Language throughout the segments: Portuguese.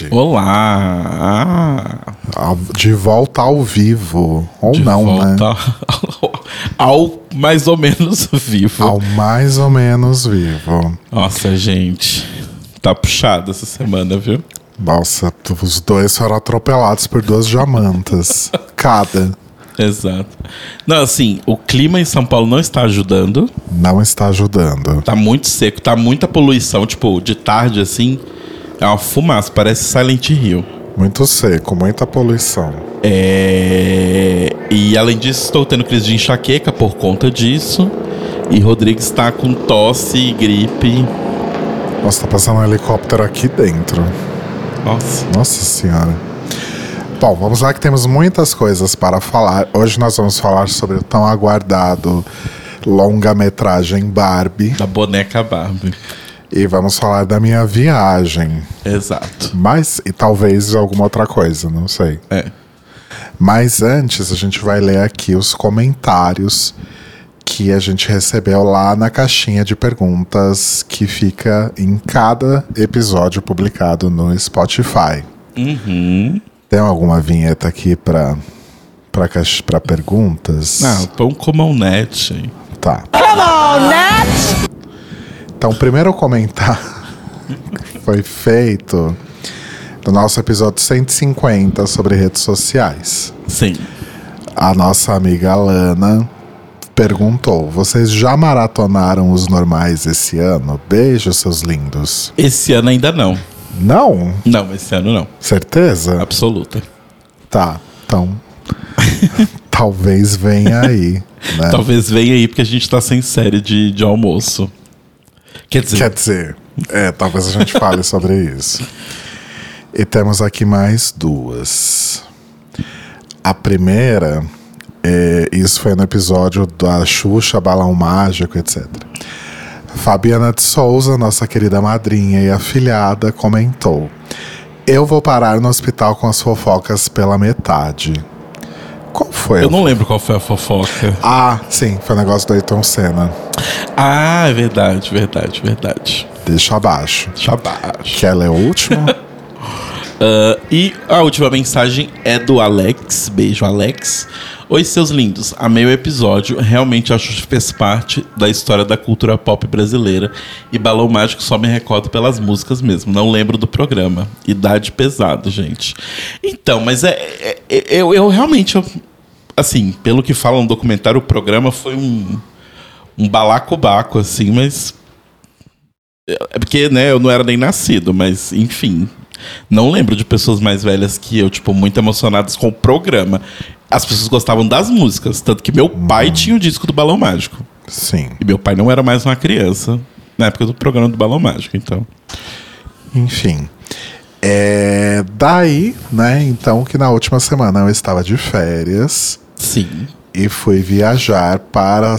gente. Olá! De volta ao vivo. Ou De não, né? ao, ao mais ou menos vivo. Ao mais ou menos vivo. Nossa, gente. Tá puxado essa semana, viu? Nossa, os dois foram atropelados por duas jamantas. Cada. Exato. Não, assim, o clima em São Paulo não está ajudando. Não está ajudando. Tá muito seco, tá muita poluição. Tipo, de tarde, assim, é uma fumaça, parece Silent Hill. Muito seco, muita poluição. É... E além disso, estou tendo crise de enxaqueca por conta disso. E Rodrigo está com tosse e gripe. Nossa, tá passando um helicóptero aqui dentro. Nossa. Nossa senhora. Bom, vamos lá que temos muitas coisas para falar. Hoje nós vamos falar sobre o tão aguardado longa-metragem Barbie. Da boneca Barbie. E vamos falar da minha viagem. Exato. Mas, e talvez alguma outra coisa, não sei. É. Mas antes, a gente vai ler aqui os comentários que a gente recebeu lá na caixinha de perguntas que fica em cada episódio publicado no Spotify. Uhum. Tem alguma vinheta aqui para para para perguntas? Ah, pão com net. Tá. Então, o primeiro comentário foi feito no nosso episódio 150 sobre redes sociais. Sim. A nossa amiga Lana perguntou: Vocês já maratonaram os normais esse ano? Beijos, seus lindos. Esse ano ainda não. Não? Não, esse ano não. Certeza? Absoluta. Tá, então. talvez venha aí. Né? Talvez venha aí porque a gente tá sem série de, de almoço. Quer dizer, Quer dizer, é, talvez a gente fale sobre isso. E temos aqui mais duas. A primeira, é, isso foi no episódio da Xuxa, Balão Mágico, etc. Fabiana de Souza, nossa querida madrinha e afilhada, comentou: Eu vou parar no hospital com as fofocas pela metade. Qual foi? eu a não lembro qual foi a fofoca. Ah, sim, foi o negócio do Ayrton Senna. Ah, é verdade, verdade, verdade. Deixa abaixo. Deixa abaixo. Que ela é o último? Ah, e a última mensagem é do Alex. Beijo, Alex. Oi, seus lindos. Amei o episódio. Realmente acho que fez parte da história da cultura pop brasileira. E Balão Mágico só me recordo pelas músicas mesmo. Não lembro do programa. Idade pesado, gente. Então, mas é. é- é- eu, eu realmente. eu- assim, pelo que fala no documentário, o programa foi um. Um balacobaco, assim, mas. É porque, né, eu não era nem nascido, mas enfim. Não lembro de pessoas mais velhas que eu, tipo, muito emocionadas com o programa. As pessoas gostavam das músicas, tanto que meu pai tinha o disco do Balão Mágico. Sim. E meu pai não era mais uma criança na época do programa do Balão Mágico, então. Enfim. É, daí, né, então, que na última semana eu estava de férias Sim. E fui viajar para,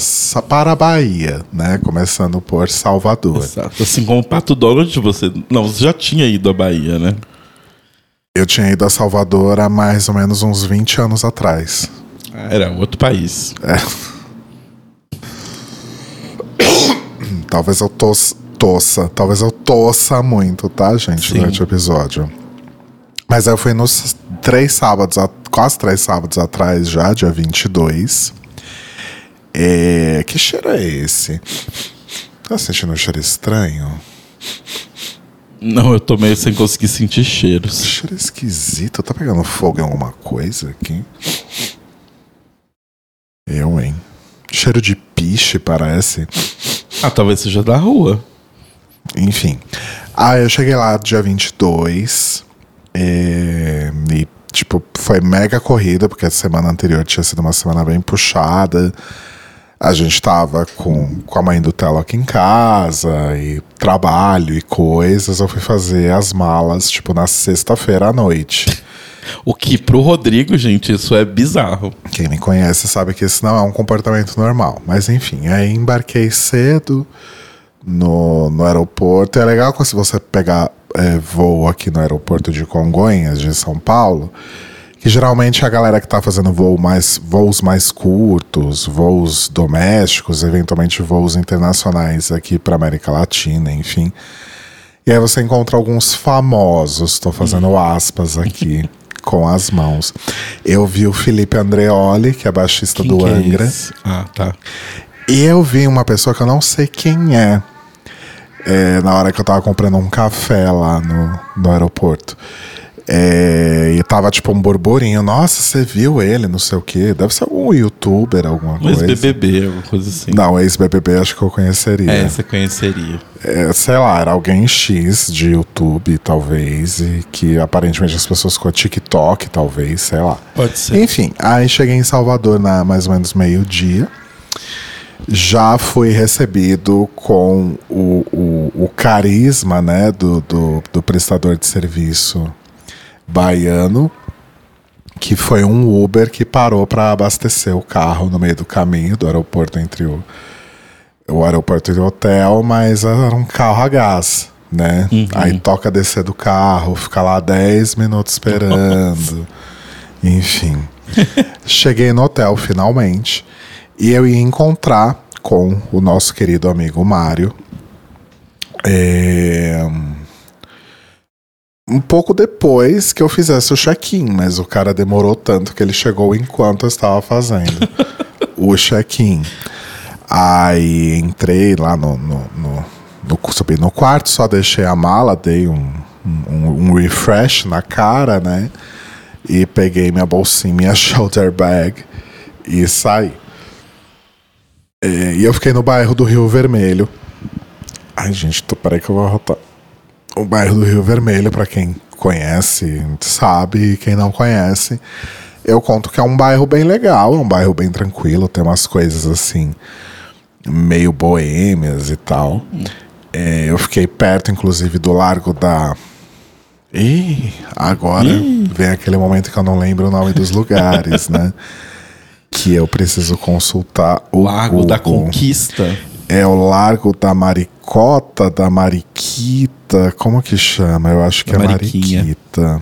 para a Bahia, né? Começando por Salvador. Exato. Assim como o Pato Donald, você. Não, você já tinha ido à Bahia, né? Eu tinha ido a Salvador há mais ou menos uns 20 anos atrás. Ah, Era outro país. Talvez eu tos, tossa, talvez eu tossa muito, tá, gente, Sim. durante o episódio. Mas eu fui nos três sábados, quase três sábados atrás já, dia 22. É, que cheiro é esse? Tá sentindo um cheiro estranho? Não, eu tô meio sem conseguir sentir cheiros. Cheiro esquisito. Tá pegando fogo em alguma coisa aqui? Eu, hein? Cheiro de piche, parece. Ah, talvez seja da rua. Enfim. Ah, eu cheguei lá dia 22. É, e, tipo, foi mega corrida, porque a semana anterior tinha sido uma semana bem puxada. A gente tava com, com a mãe do Telo aqui em casa, e trabalho e coisas. Eu fui fazer as malas, tipo, na sexta-feira à noite. O que pro Rodrigo, gente, isso é bizarro. Quem me conhece sabe que esse não é um comportamento normal. Mas enfim, aí embarquei cedo no, no aeroporto. É legal quando você pegar é, voo aqui no aeroporto de Congonhas, de São Paulo, que geralmente é a galera que tá fazendo voo mais, voos mais curtos, voos domésticos, eventualmente voos internacionais aqui para América Latina, enfim. E aí você encontra alguns famosos, tô fazendo aspas aqui com as mãos. Eu vi o Felipe Andreoli, que é baixista Quem do é Angra. esse? ah, tá. E eu vi uma pessoa que eu não sei quem é, é, na hora que eu tava comprando um café lá no, no aeroporto. É, e tava tipo um burburinho. Nossa, você viu ele, não sei o quê. Deve ser algum youtuber, alguma Mas coisa. BBB, alguma coisa assim. Não, ex-BBB acho que eu conheceria. É, você conheceria. É, sei lá, era alguém X de YouTube, talvez, e que aparentemente as pessoas com TikTok, talvez, sei lá. Pode ser. Enfim, aí cheguei em Salvador na mais ou menos meio-dia. Já fui recebido com o, o, o carisma né, do, do, do prestador de serviço baiano, que foi um Uber que parou para abastecer o carro no meio do caminho do aeroporto entre o, o aeroporto e o hotel, mas era um carro a gás, né? Aí toca descer do carro, fica lá 10 minutos esperando. Enfim. Cheguei no hotel finalmente e eu ia encontrar com o nosso querido amigo Mário. É, Um pouco depois que eu fizesse o check-in, mas o cara demorou tanto que ele chegou enquanto eu estava fazendo o check-in. Aí entrei lá no, no, no, no, subi no quarto, só deixei a mala, dei um, um, um refresh na cara, né? E peguei minha bolsinha, minha shoulder bag e saí. É, e eu fiquei no bairro do Rio Vermelho. Ai, gente, tô, peraí que eu vou arrotar. O bairro do Rio Vermelho, pra quem conhece, sabe, e quem não conhece, eu conto que é um bairro bem legal, é um bairro bem tranquilo, tem umas coisas assim, meio boêmias e tal. É, eu fiquei perto, inclusive, do Largo da. Ih, agora vem aquele momento que eu não lembro o nome dos lugares, né? Que eu preciso consultar o Lago da Google. Conquista. É o Largo da Maricota, da Mariquita, como que chama? Eu acho que Da é Mariquinha. Mariquita.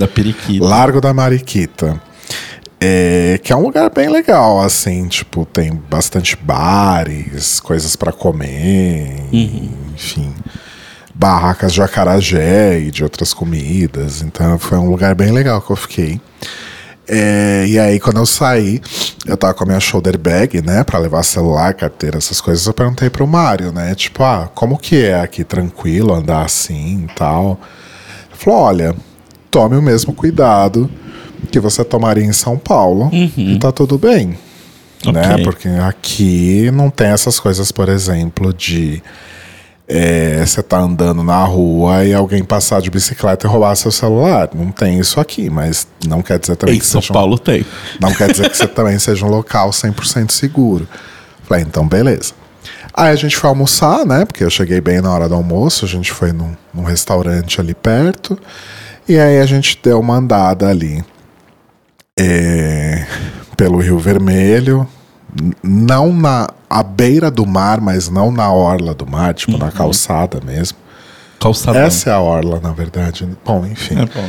Da Periquita. Largo da Mariquita. É, que é um lugar bem legal, assim, tipo, tem bastante bares, coisas pra comer, enfim, barracas de acarajé e de outras comidas. Então foi um lugar bem legal que eu fiquei. É, e aí, quando eu saí, eu tava com a minha shoulder bag, né, pra levar celular, carteira, essas coisas. Eu perguntei pro Mário, né, tipo, ah, como que é aqui tranquilo andar assim e tal? Ele falou: olha, tome o mesmo cuidado que você tomaria em São Paulo e tá tudo bem. Né? Ok. Porque aqui não tem essas coisas, por exemplo, de é, você tá andando na rua e alguém passar de bicicleta e roubar seu celular. Não tem isso aqui, mas não quer dizer também Em que São seja um- Paulo tem. não quer dizer que você também seja um local 100% seguro. Falei, então beleza. Aí a gente foi almoçar, né? Porque eu cheguei bem na hora do almoço, a gente foi num, num restaurante ali perto. E aí a gente deu uma andada ali é, pelo Rio Vermelho. Não na à beira do mar, mas não na orla do mar, tipo na calçada mesmo. Calçadão. Essa é a orla, na verdade. Bom, enfim. É bom.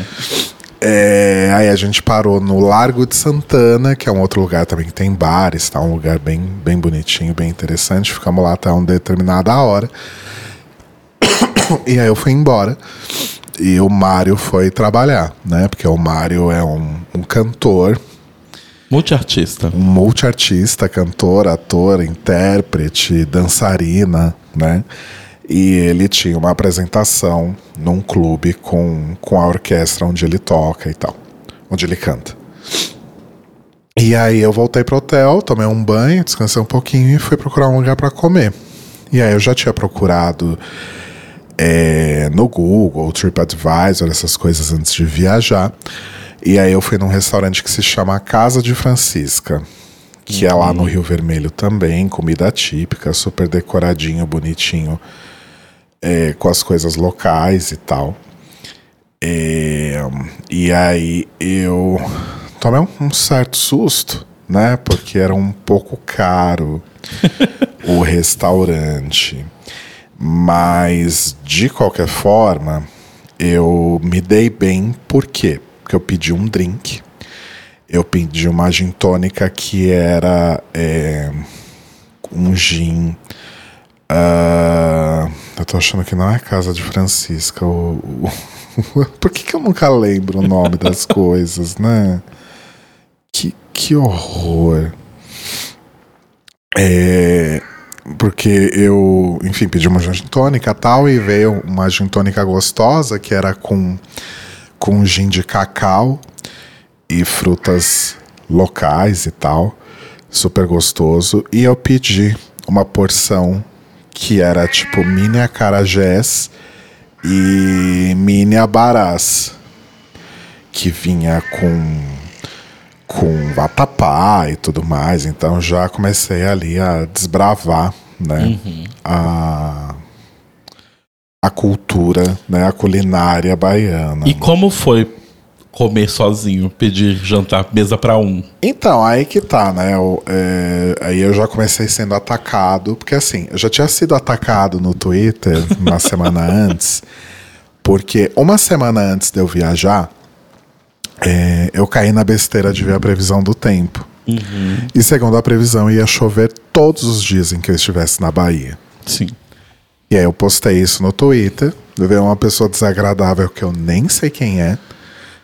É, aí a gente parou no Largo de Santana, que é um outro lugar também que tem bares, tá? Um lugar bem, bem bonitinho, bem interessante. Ficamos lá até uma determinada hora. E aí eu fui embora. E o Mário foi trabalhar, né? Porque o Mário é um, um cantor, Multiartista. um multiartista, cantor, ator, intérprete, dançarina, né? E ele tinha uma apresentação num clube com, com a orquestra onde ele toca e tal, onde ele canta. E aí eu voltei pro hotel, tomei um banho, descansei um pouquinho e fui procurar um lugar para comer. E aí eu já tinha procurado é, no Google, TripAdvisor, essas coisas antes de viajar. E aí eu fui num restaurante que se chama Casa de Francisca, que é lá no Rio Vermelho também, comida típica, super decoradinho, bonitinho, é, com as coisas locais e tal. É, e aí eu tomei um, um certo susto, né? Porque era um pouco caro o restaurante. Mas, de qualquer forma, eu me dei bem, por quê? Porque eu pedi um drink. Eu pedi uma gin tônica que era é, um gin Ah, eu tô achando que não é casa de Francisca. O, o- Por que, que eu nunca lembro o nome das coisas, né? Que, que horror. É, porque eu, enfim, pedi uma gin tônica e tal, e veio uma gin tônica gostosa que era com, com gin de cacau e frutas locais e tal. Super gostoso. E eu pedi uma porção que era tipo mini acarajés e mini abarás. Que vinha com, com vatapá e tudo mais. Então já comecei ali a desbravar, né? A, a cultura, né? A culinária baiana. E como foi comer sozinho, pedir jantar, mesa pra um? Então, aí que tá, né? Eu, é, aí eu já comecei sendo atacado, porque assim, eu já tinha sido atacado no Twitter uma semana antes, porque uma semana antes de eu viajar, é, eu caí na besteira de ver a previsão do tempo. E segundo a previsão, ia chover todos os dias em que eu estivesse na Bahia. Sim. E aí eu postei isso no Twitter. Veio uma pessoa desagradável que eu nem sei quem é,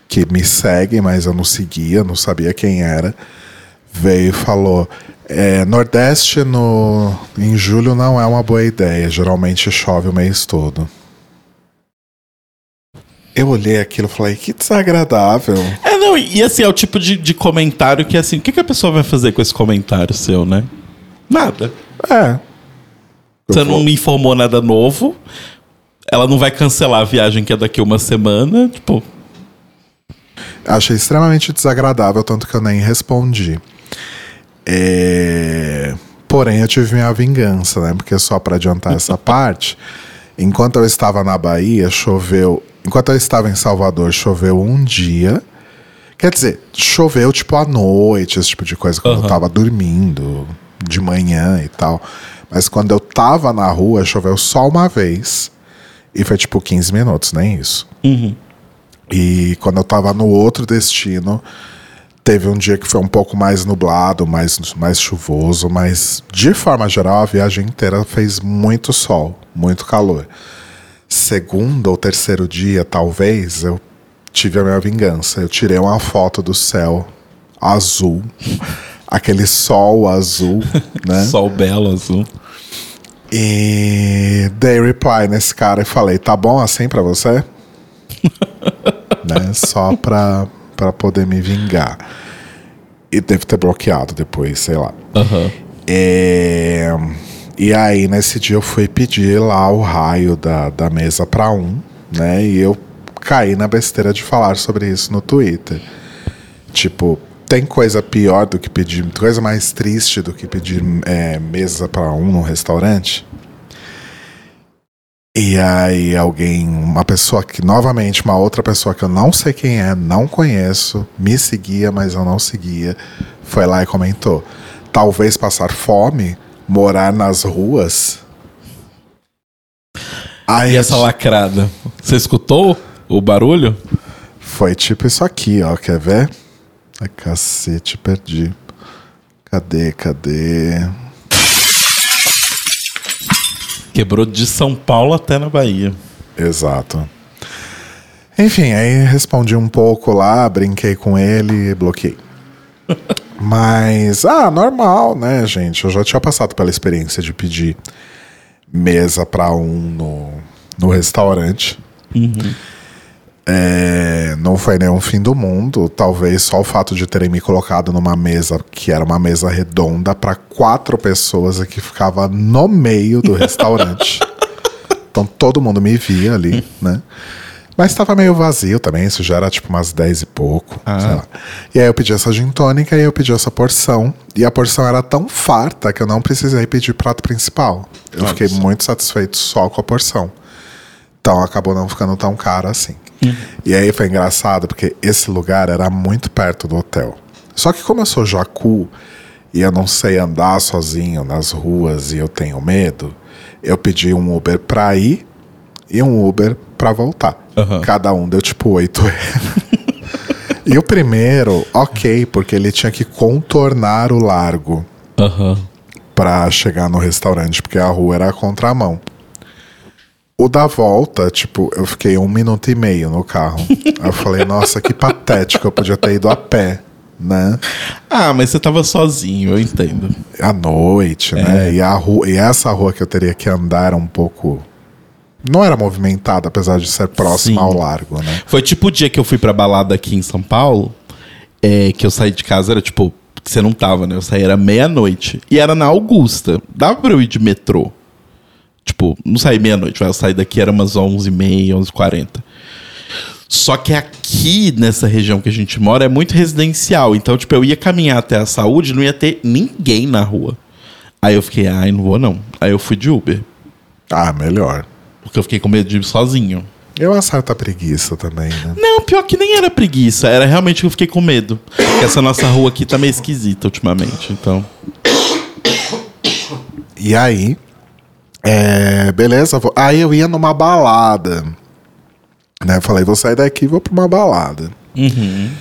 que me segue, mas eu não seguia, não sabia quem era. Veio e falou: é, Nordeste no, em julho não é uma boa ideia, geralmente chove o mês todo. Eu olhei aquilo e falei: que desagradável. É, não, e assim, é o tipo de, de comentário que assim, o que, que a pessoa vai fazer com esse comentário seu, né? Nada. É. Você Eu não me informou nada novo. Ela não vai cancelar a viagem que é daqui uma semana. Tipo, Achei extremamente desagradável, tanto que eu nem respondi. É, Porém, eu tive minha vingança, né? Porque só para adiantar essa parte, enquanto eu estava na Bahia, choveu. Enquanto eu estava em Salvador, choveu um dia. Quer dizer, choveu tipo à noite, esse tipo de coisa, quando eu Aham. tava dormindo, de manhã e tal. Mas quando eu tava na rua, choveu só uma vez. E foi tipo 15 minutos, nem isso. E quando eu tava no outro destino, teve um dia que foi um pouco mais nublado, mais, mais chuvoso, mas de forma geral a viagem inteira fez muito sol, muito calor. Segundo ou terceiro dia, talvez, eu tive a minha vingança. Eu tirei uma foto do céu azul, aquele sol azul, né? sol belo, azul. E dei reply nesse cara e falei, tá bom assim pra você? né? Só pra, pra poder me vingar. E deve ter bloqueado depois, sei lá. Aham. É, E aí, nesse dia, eu fui pedir lá o raio da, da mesa pra um, né? E eu caí na besteira de falar sobre isso no Twitter. Tipo, tem coisa pior do que pedir, coisa mais triste do que pedir é, mesa pra um num restaurante? E aí alguém, uma pessoa que, novamente, uma outra pessoa que eu não sei quem é, não conheço, me seguia, mas eu não seguia, foi lá e comentou. Talvez passar fome, morar nas ruas. Aí E essa lacrada? Você escutou o barulho? foi tipo isso aqui, ó, quer ver? Ai, cacete, perdi. Cadê, cadê? Quebrou de São Paulo até na Bahia. Exato. Enfim, aí respondi um pouco lá, brinquei com ele e bloqueei. Mas, ah, normal, né, gente? Eu já tinha passado pela experiência de pedir mesa pra um no, no restaurante. É, não foi nenhum fim do mundo. Talvez só o fato de terem me colocado numa mesa que era uma mesa redonda para quatro pessoas e que ficava no meio do restaurante. então todo mundo me via ali, né? Mas estava meio vazio também, isso já era tipo umas 10 e pouco. Ah. sei lá. E aí eu pedi essa gin tônica e eu pedi essa porção. E a porção era tão farta que eu não precisei pedir prato principal. Eu Olha fiquei muito satisfeito só com a porção. Então acabou não ficando tão caro assim. Uhum. E aí foi engraçado porque esse lugar era muito perto do hotel. Só que como eu sou jacu e eu não sei andar sozinho nas ruas e eu tenho medo, eu pedi um Uber pra ir e um Uber pra voltar. Aham. Cada um deu tipo 8 E o primeiro, ok, porque ele tinha que contornar o largo Aham. pra chegar no restaurante, porque a rua era a contramão. O da volta, tipo, eu fiquei um minuto e meio no carro. Aí eu falei, nossa, que patético, eu podia ter ido a pé, né? Ah, mas você tava sozinho, eu entendo. À noite, né? E, a rua, e essa rua que eu teria que andar era um pouco. Não era movimentada, apesar de ser próxima Sim. ao largo, né? Foi tipo o dia que eu fui pra balada aqui em São Paulo, é, que eu saí de casa, era tipo, você não tava, né? Eu saí, era meia-noite. E era na Augusta. Dava pra eu ir de metrô. Tipo, não saí meia-noite, mas eu saí daqui, era umas 11h30, 11h40. Só que aqui, nessa região que a gente mora, é muito residencial. Então, tipo, eu ia caminhar até a saúde e não ia ter ninguém na rua. Aí eu fiquei, ai, não vou não. Aí eu fui de Uber. Ah, melhor. Porque eu fiquei com medo de ir sozinho. E uma certa preguiça também, né? Não, pior que nem era preguiça. Era realmente que eu fiquei com medo. Porque essa nossa rua aqui tá meio esquisita ultimamente. Então. E aí, é, beleza, aí eu ia numa balada. Né? Falei, vou sair daqui e vou pra uma balada.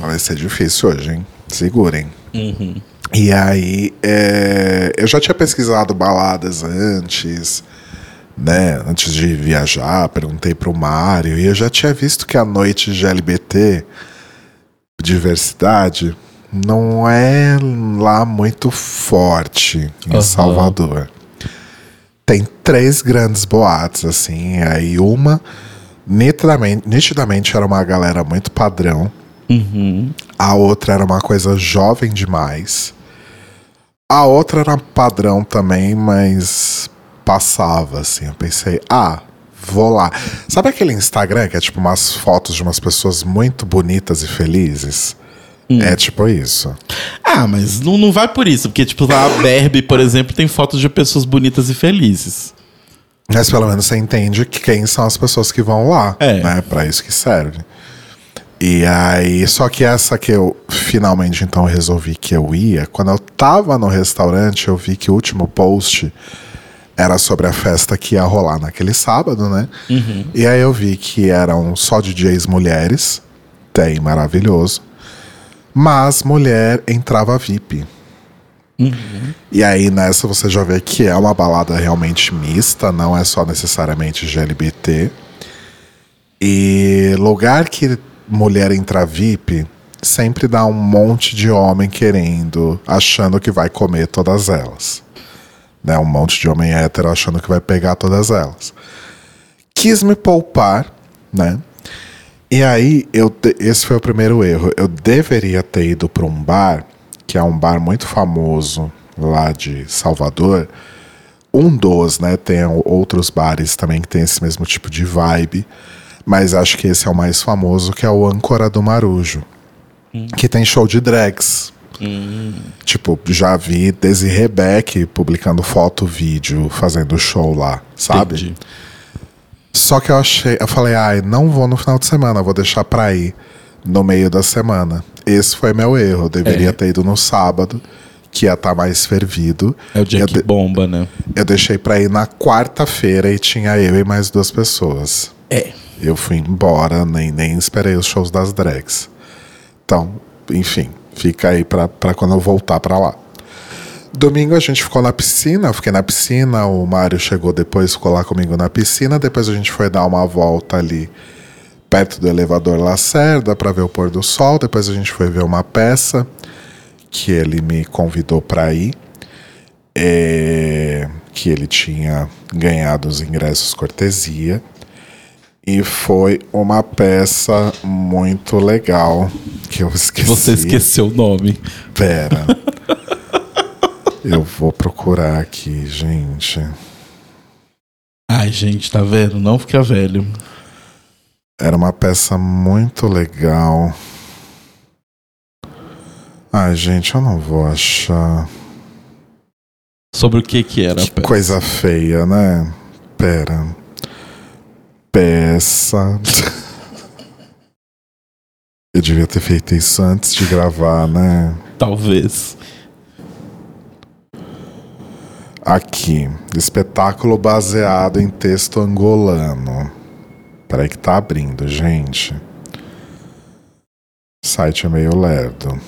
Vai ser difícil hoje, hein? Segurem. E aí, é, eu já tinha pesquisado baladas antes, né? Antes de viajar, perguntei pro Mário, e eu já tinha visto que a noite de LBT, diversidade, não é lá muito forte em Aham. Salvador. Tem três grandes boates, assim, aí uma nitidamente, nitidamente era uma galera muito padrão. A outra era uma coisa jovem demais. A outra era padrão também, mas passava, assim. Eu pensei, ah, vou lá. Sabe aquele Instagram que é tipo umas fotos de umas pessoas muito bonitas e felizes? É tipo isso. Ah, mas não, não vai por isso. Porque, tipo, a Barbie, por exemplo, tem fotos de pessoas bonitas e felizes. Mas pelo menos você entende que quem são as pessoas que vão lá, É. né? Pra isso que serve. E aí, só que essa que eu finalmente então resolvi que eu ia, quando eu tava no restaurante, eu vi que o último post era sobre a festa que ia rolar naquele sábado, né? E aí eu vi que eram só DJs mulheres, tem maravilhoso, mas mulher entrava VIP. E aí nessa você já vê que é uma balada realmente mista, não é só necessariamente GLBT. E lugar que mulher entra VIP sempre dá um monte de homem querendo, achando que vai comer todas elas. Né? Um monte de homem hétero achando que vai pegar todas elas. Quis me poupar, né? E aí, eu, esse foi o primeiro erro. Eu deveria ter ido para um bar, que é um bar muito famoso lá de Salvador. Um dos, né? Tem outros bares também que tem esse mesmo tipo de vibe. Mas acho que esse é o mais famoso, que é o Âncora do Marujo. Que tem show de drags. Tipo, já vi Desi Rebeck publicando foto, vídeo, fazendo show lá, sabe? Entendi. Só que eu achei, eu falei, ai, não vou no final de semana, vou deixar pra ir no meio da semana. Esse foi meu erro. Eu deveria É. ter ido no sábado, que ia estar mais fervido. É o dia eu, que de- bomba, né? eu deixei pra ir na quarta-feira e tinha eu e mais duas pessoas. É. Eu fui embora, nem, nem esperei os shows das drags. Então, enfim, fica aí pra, pra quando eu voltar pra lá. Domingo a gente ficou na piscina, eu fiquei na piscina, o Mário chegou depois, ficou lá comigo na piscina, depois a gente foi dar uma volta ali perto do elevador Lacerda para ver o pôr do sol, depois a gente foi ver uma peça que ele me convidou para ir, é, que ele tinha ganhado os ingressos cortesia. E foi uma peça muito legal que eu esqueci. Você esqueceu o nome. Pera. eu vou procurar aqui, gente. Ai, gente, tá vendo? Não fica velho. Era uma peça muito legal. Ai, gente, eu não vou achar. Sobre o que que era a Que peça? coisa feia, né? Pera. Peça. Eu devia ter feito isso antes de gravar, né? Talvez. Aqui. Espetáculo baseado em texto angolano. Peraí que tá abrindo, gente. O site é meio lerdo.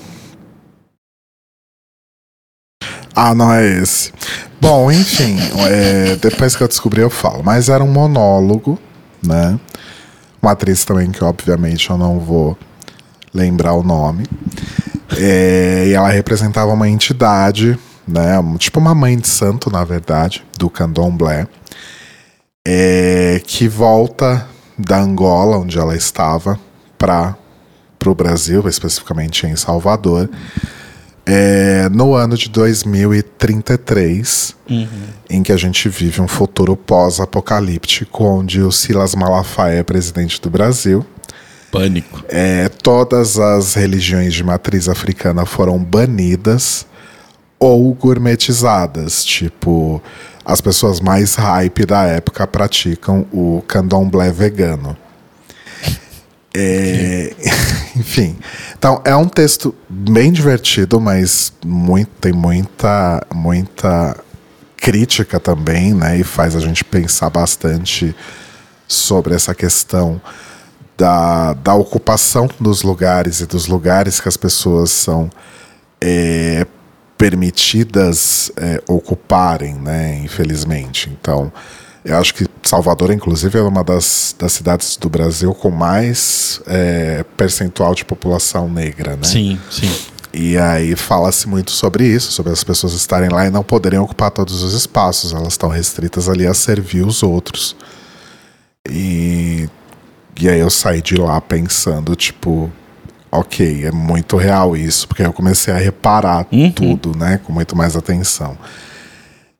Ah, não é esse. Bom, enfim, é, depois que eu descobri eu falo. Mas era um monólogo, né? Uma atriz também que obviamente eu não vou lembrar o nome. É, e ela representava uma entidade, né? Tipo uma mãe de santo, na verdade, do candomblé. É, que volta da Angola, onde ela estava, para o Brasil, especificamente em Salvador é, no ano de 2033, uhum. em que a gente vive um futuro pós-apocalíptico, onde o Silas Malafaia é presidente do Brasil. Pânico. É, todas as religiões de matriz africana foram banidas ou gourmetizadas. Tipo, as pessoas mais hype da época praticam o candomblé vegano. É, enfim. Então, é um texto bem divertido, mas muito, tem muita, muita crítica também, né? E faz a gente pensar bastante sobre essa questão da, da ocupação dos lugares e dos lugares que as pessoas são é, permitidas é, ocuparem, né? Infelizmente. Então eu acho que Salvador, inclusive, é uma das, das cidades do Brasil com mais é, percentual de população negra, né? Sim, sim. E aí fala-se muito sobre isso, sobre as pessoas estarem lá e não poderem ocupar todos os espaços. Elas estão restritas ali a servir os outros. E, e aí eu saí de lá pensando, tipo, ok, é muito real isso, porque eu comecei a reparar uhum. tudo, né? Com muito mais atenção.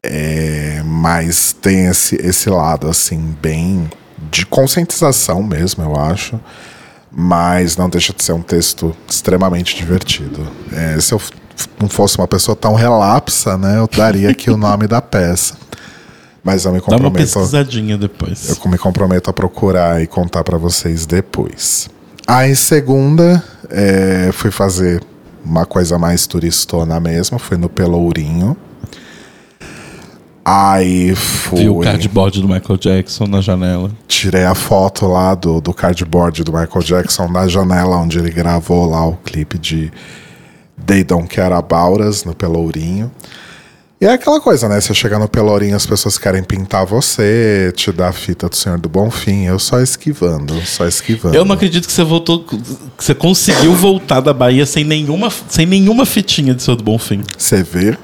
É, mas tem esse, esse lado, assim, bem de conscientização mesmo, eu acho. Mas não deixa de ser um texto extremamente divertido. É, se eu não fosse uma pessoa tão relapsa, né, eu daria aqui o nome da peça. Mas eu me comprometo. Dá uma pesquisadinha depois. Eu me comprometo a procurar e contar para vocês depois. Aí, segunda, é, fui fazer uma coisa mais turistona mesmo, fui no Pelourinho. Aí fui. Viu o cardboard do Michael Jackson na janela. Tirei a foto lá do, do cardboard do Michael Jackson na janela onde ele gravou lá o clipe de They Don't Care About Us, no Pelourinho. E é aquela coisa, né? Você chegar no Pelourinho, as pessoas querem pintar você, te dar a fita do Senhor do Bonfim. Eu só esquivando, só esquivando. Eu não acredito que você voltou, que você conseguiu voltar da Bahia sem nenhuma, sem nenhuma fitinha do Senhor do Bonfim. Você vê?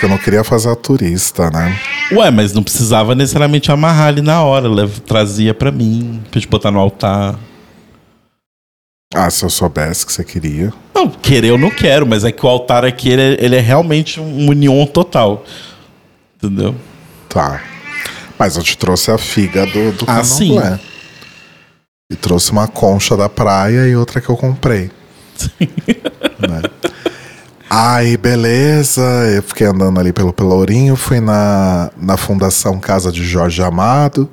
eu não queria fazer a turista, né? Ué, mas não precisava necessariamente amarrar ali na hora. Levo, trazia pra mim, pra gente botar no altar. Ah, se eu soubesse que você queria. Não, querer eu não quero, mas é que o altar aqui ele é, ele é realmente um união total. Entendeu? Tá. Mas eu te trouxe a figa do, do ah, sim. E trouxe uma concha da praia e outra que eu comprei. Sim. Né? Aí, beleza. Eu fiquei andando ali pelo Pelourinho, fui na, na Fundação Casa de Jorge Amado,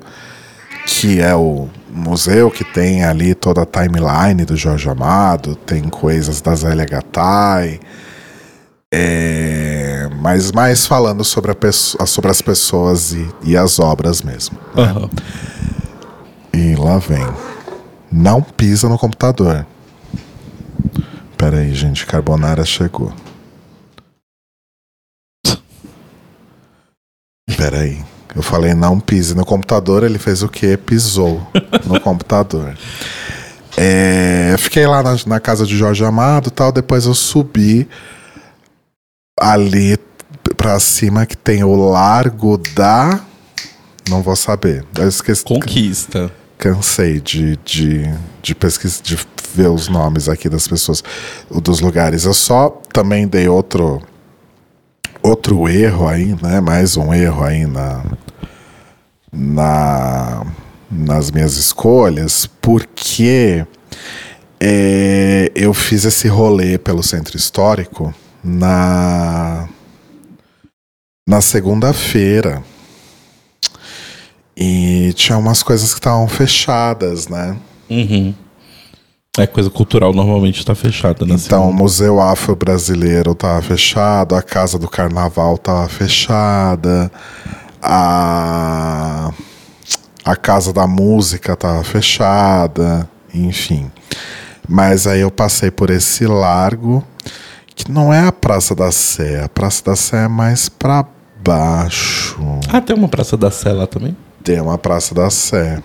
que é o museu que tem ali toda a timeline do Jorge Amado, tem coisas da Zélia Gattai. É, mas mais falando sobre, a sobre as pessoas e, e as obras mesmo. Né? Uhum. E lá vem. Não pisa no computador. Pera aí, gente, Carbonara chegou. Peraí. Eu falei, não pise no computador. Ele fez o quê? Pisou no computador. É, fiquei lá na, na, casa de Jorge Amado tal. Depois eu subi ali pra cima que tem o Largo da. Não vou saber. Eu esqueci. Conquista. Cansei de, de, de pesquisar, de ver os nomes aqui das pessoas, dos lugares. Eu só também dei outro outro erro aí, né? Mais um erro aí na, na nas minhas escolhas, porque é, eu fiz esse rolê pelo centro histórico na na segunda-feira e tinha umas coisas que estavam fechadas, né? Uhum. É coisa cultural normalmente está fechada, né? Então, o Museu Afro Brasileiro estava fechado, a Casa do Carnaval estava fechada, a a Casa da Música estava fechada, enfim. Mas aí eu passei por esse largo que não é a Praça da Sé. A Praça da Sé é mais pra baixo. Ah, tem uma Praça da Sé lá também? Tem uma Praça da Sé.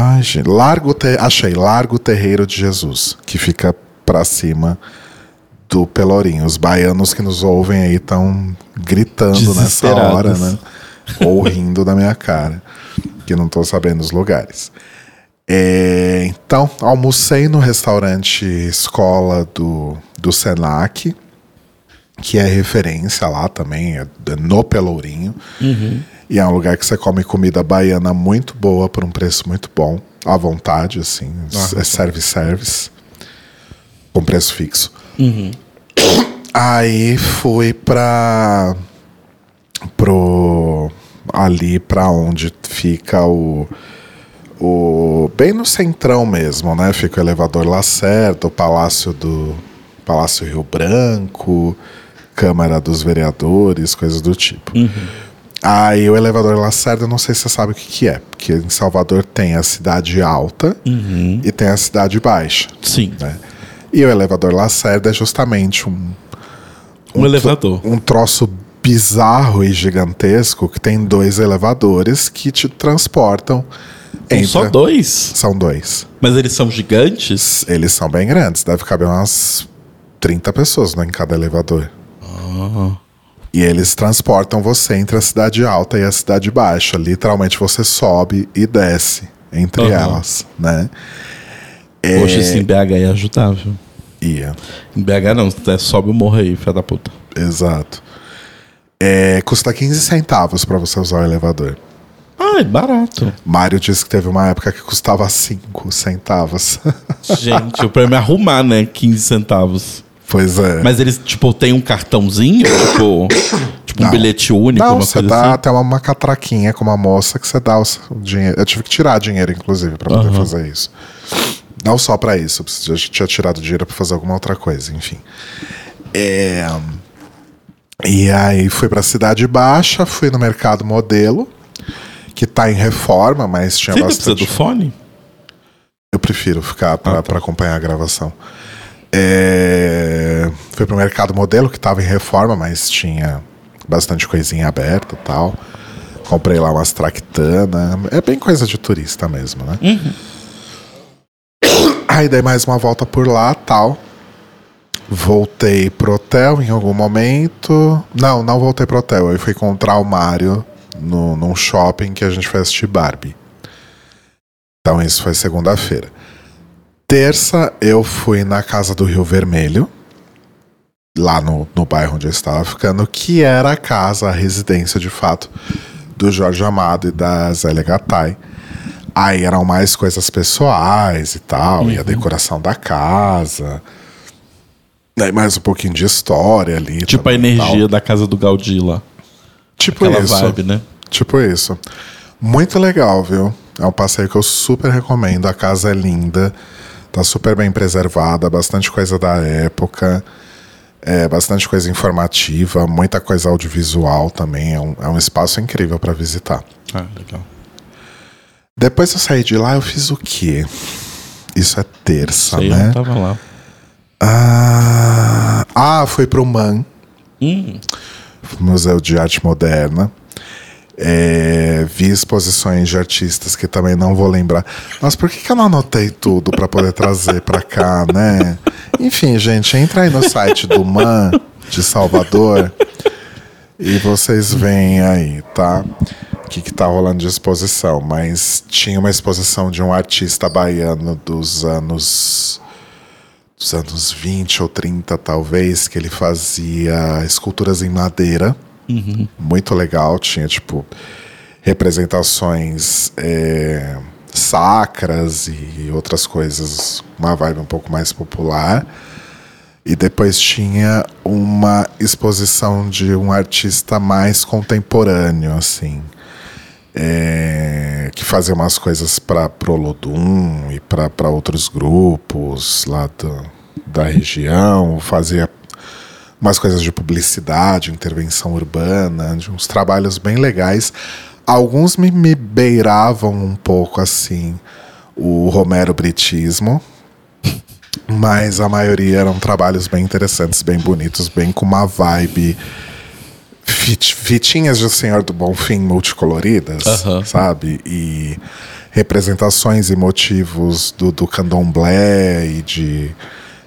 Ai, gente. Largo Te... Achei. Largo Terreiro de Jesus. Que fica pra cima do Pelourinho. Os baianos que nos ouvem aí estão gritando nessa hora, né? Ou rindo da minha cara. Que não tô sabendo os lugares. É, então, almocei no restaurante escola do, do Senac, que é referência lá também, é no Pelourinho. Uhum. E é um lugar que você come comida baiana muito boa por um preço muito bom, à vontade, assim. Ah, é service-service, com preço fixo. Uhum. Aí fui pra. pro. ali pra onde fica o. o bem no centrão mesmo, né? Fica o elevador Lacerda, o Palácio do. Palácio Rio Branco, Câmara dos Vereadores, coisas do tipo. Aí o elevador Lacerda, eu não sei se você sabe o que, que é, porque em Salvador tem a cidade alta e tem a cidade baixa Sim. né? E o elevador Lacerda é justamente um, Um elevador. um troço bizarro e gigantesco que tem dois elevadores que te transportam. Entre- só dois? São dois. Mas eles são gigantes? Eles são bem grandes, deve caber umas 30 pessoas né, em cada elevador. Ah. E eles transportam você entre a cidade alta e a cidade baixa. Literalmente você sobe e desce entre Aham. elas, né? É, Poxa, em BH ia ajudar, viu? Ia. Em BH não, é, sobe o morro aí, filha da puta. Exato. É, custa 15 centavos para você usar o elevador. Ah, é barato. Mário disse que teve uma época que custava 5 centavos. Gente, o prêmio é arrumar, né? 15 centavos. Pois é. Mas eles, tipo, tem um cartãozinho, tipo, tipo um bilhete único, Não, você dá assim. até uma, uma catraquinha com uma moça que você dá o, dinheiro. Eu tive que tirar dinheiro, inclusive, para poder Aham. fazer isso. Não só para isso, eu tinha tirado dinheiro para fazer alguma outra coisa, enfim. É, E aí fui para Cidade Baixa, fui no Mercado Modelo, que tá em reforma, mas tinha Você ainda precisa bastante. do fone? Eu prefiro ficar pra Ah, tá. pra acompanhar a gravação. É... Fui pro Mercado Modelo, que tava em reforma, mas tinha bastante coisinha aberta e tal. Comprei lá umas tractana. É bem coisa de turista mesmo, né? Aí dei mais uma volta por lá tal. Voltei pro hotel em algum momento. Não, não voltei pro hotel. Eu fui encontrar o Mário no, num shopping que a gente foi assistir Barbie. Então isso foi segunda-feira. Terça eu fui na casa do Rio Vermelho, lá no, no bairro onde eu estava ficando, que era a casa, a residência de fato do Jorge Amado e da Zélia Gattai. Aí eram mais coisas pessoais e tal, e a decoração da casa. Aí mais um pouquinho de história ali. Tipo a também tal. energia da casa do Gaudí lá. Tipo Aquela isso. vibe, né? Tipo isso. Muito legal, viu? É um passeio que eu super recomendo. A casa é linda, tá super bem preservada, bastante coisa da época, é, bastante coisa informativa, muita coisa audiovisual também. É um, é um espaço incrível para visitar. Ah, legal. Depois eu saí de lá, eu fiz o quê? Isso é terça, Sei, eu né? não tava lá. Ah, ah, fui pro MAN, Hum, Museu de Arte Moderna. É, vi exposições de artistas que também não vou lembrar. Mas por que, que eu não anotei tudo para poder trazer para cá, né? Enfim, gente, entra aí no site do MAN de Salvador e vocês veem aí, tá? O que, que tá rolando de exposição. Mas tinha uma exposição de um artista baiano dos anos dos anos 20 ou 30, talvez, que ele fazia esculturas em madeira. Muito legal. Tinha, tipo, representações é, sacras e outras coisas, uma vibe um pouco mais popular. E depois tinha uma exposição de um artista mais contemporâneo, assim. é, que fazia umas coisas para Prolodum e para outros grupos lá do, da região, fazia umas coisas de publicidade, intervenção urbana, de uns trabalhos bem legais. Alguns me, me beiravam um pouco assim o Romero Britismo, Mas a maioria eram trabalhos bem interessantes, bem bonitos, bem com uma vibe. Fit, fitinhas de Senhor do Bom Fim multicoloridas, Aham. sabe? E representações e motivos do, do candomblé e de,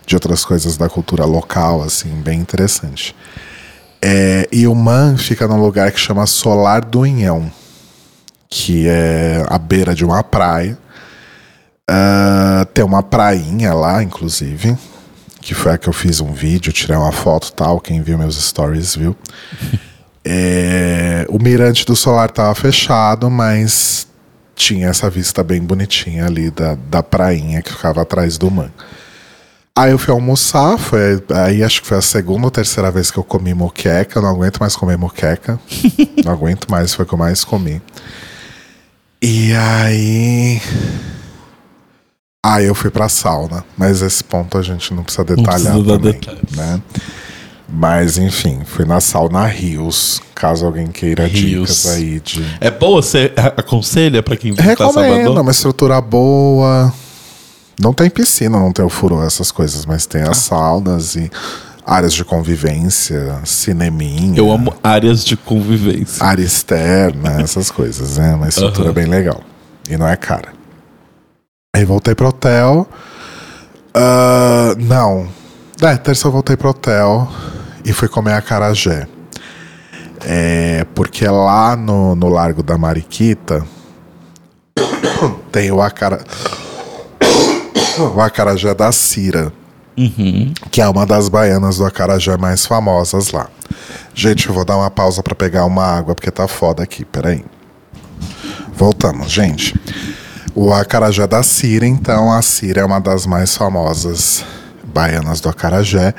de outras coisas da cultura local, assim, bem interessante. É, e o Man fica num lugar que chama Solar do Inhão, que é à beira de uma praia. Ah, tem uma prainha lá, inclusive, que foi a que eu fiz um vídeo, tirei uma foto tal. Quem viu meus stories viu. É, o mirante do solar tava fechado, mas tinha essa vista bem bonitinha ali da, da prainha que ficava atrás do man. Aí eu fui almoçar, foi, aí acho que foi a segunda ou terceira vez que eu comi moqueca. Eu não aguento mais comer moqueca. não aguento mais, foi o que eu mais comi. E aí. Aí eu fui pra sauna, mas esse ponto a gente não precisa detalhar precisa dar também, detalhes. né? Mas enfim, fui na sauna Rios, caso alguém queira Rios. dicas aí de É boa? Você aconselha pra quem visitar Recomendo, Salvador? uma estrutura boa. Não tem piscina, não tem o furo, essas coisas, mas tem Ah. as saunas e áreas de convivência, cineminha, Eu amo áreas de convivência. área externa, essas coisas, né? Uma estrutura Aham. bem legal. E não é cara. Aí voltei pro hotel. Ah, não. É, terça eu voltei pro hotel e fui comer acarajé. É, porque lá no, no Largo da Mariquita tem o acara... o acarajé da Cira, que é uma das baianas do acarajé mais famosas lá. Gente, eu vou dar uma pausa pra pegar uma água porque tá foda aqui, peraí. Voltamos, gente. O acarajé da Cira, então, a Cira é uma das mais famosas baianas do acarajé.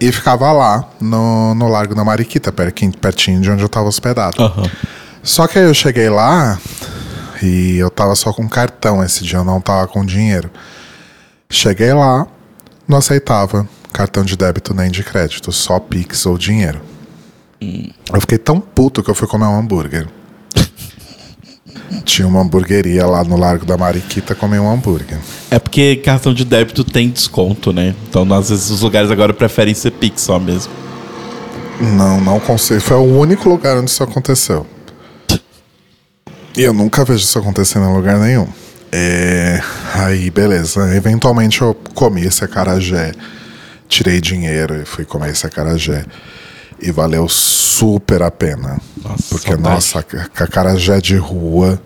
E ficava lá, no, no Largo da Mariquita, pertinho, de onde eu tava hospedado. Aham. Só que aí eu cheguei lá e eu tava só com cartão esse dia, eu não tava com dinheiro. Cheguei lá, não aceitava cartão de débito nem de crédito, só Pix ou dinheiro. Eu fiquei tão puto que eu fui comer um hambúrguer. Tinha uma hamburgueria lá no Largo da Mariquita, comi um hambúrguer. É porque cartão de débito tem desconto, né? Então, às vezes, os lugares agora preferem ser Pix só mesmo. Não, não consigo. Foi o único lugar onde isso aconteceu. E eu nunca vejo isso acontecendo em lugar nenhum. É, Aí, beleza. Eventualmente eu comi esse acarajé. Tirei dinheiro e fui comer esse acarajé. E valeu super a pena. Nossa, Porque, saudade. nossa, ca- acarajé de rua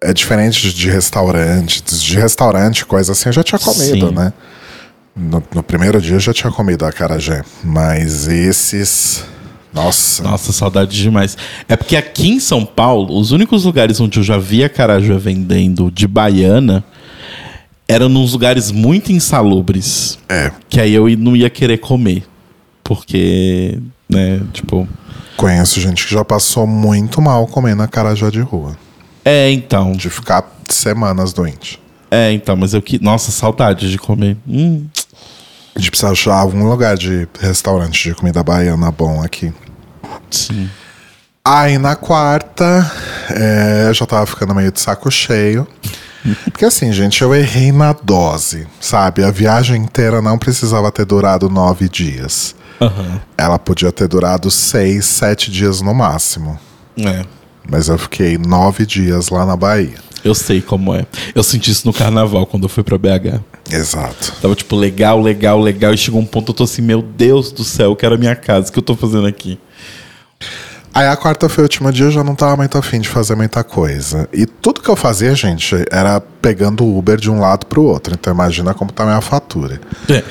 é diferente de- de restaurante. De restaurante, coisa assim, eu já tinha comido, Sim. né? No, no primeiro dia eu já tinha comido acarajé. Mas esses. Nossa. Nossa, saudade demais. É porque aqui em São Paulo, os únicos lugares onde eu já vi a carajé vendendo de baiana eram nos lugares muito insalubres. É. Que aí eu não ia querer comer. Porque, né, tipo. Conheço gente que já passou muito mal comendo acarajé de rua. É, então. De ficar semanas doente. É, então, mas eu que. Nossa, saudade de comer. Hum. A gente precisa achar algum lugar de restaurante de comida baiana bom aqui. Sim. Aí na quarta, é, eu já tava ficando meio de saco cheio. Porque assim, gente, eu errei na dose, sabe? A viagem inteira não precisava ter durado nove dias. Aham. Ela podia ter durado seis, sete dias no máximo. É. Mas eu fiquei nove dias lá na Bahia. Eu sei como é. Eu senti isso no carnaval quando eu fui pra BH. Exato. Tava tipo legal, legal, legal. E chegou um ponto eu tô assim, meu Deus do céu, eu quero a minha casa. O que eu tô fazendo aqui? Aí a quarta foi o último dia, eu já não tava muito afim de fazer muita coisa. E tudo que eu fazia, gente, era pegando o Uber de um lado pro outro. Então imagina como tá a minha fatura. É.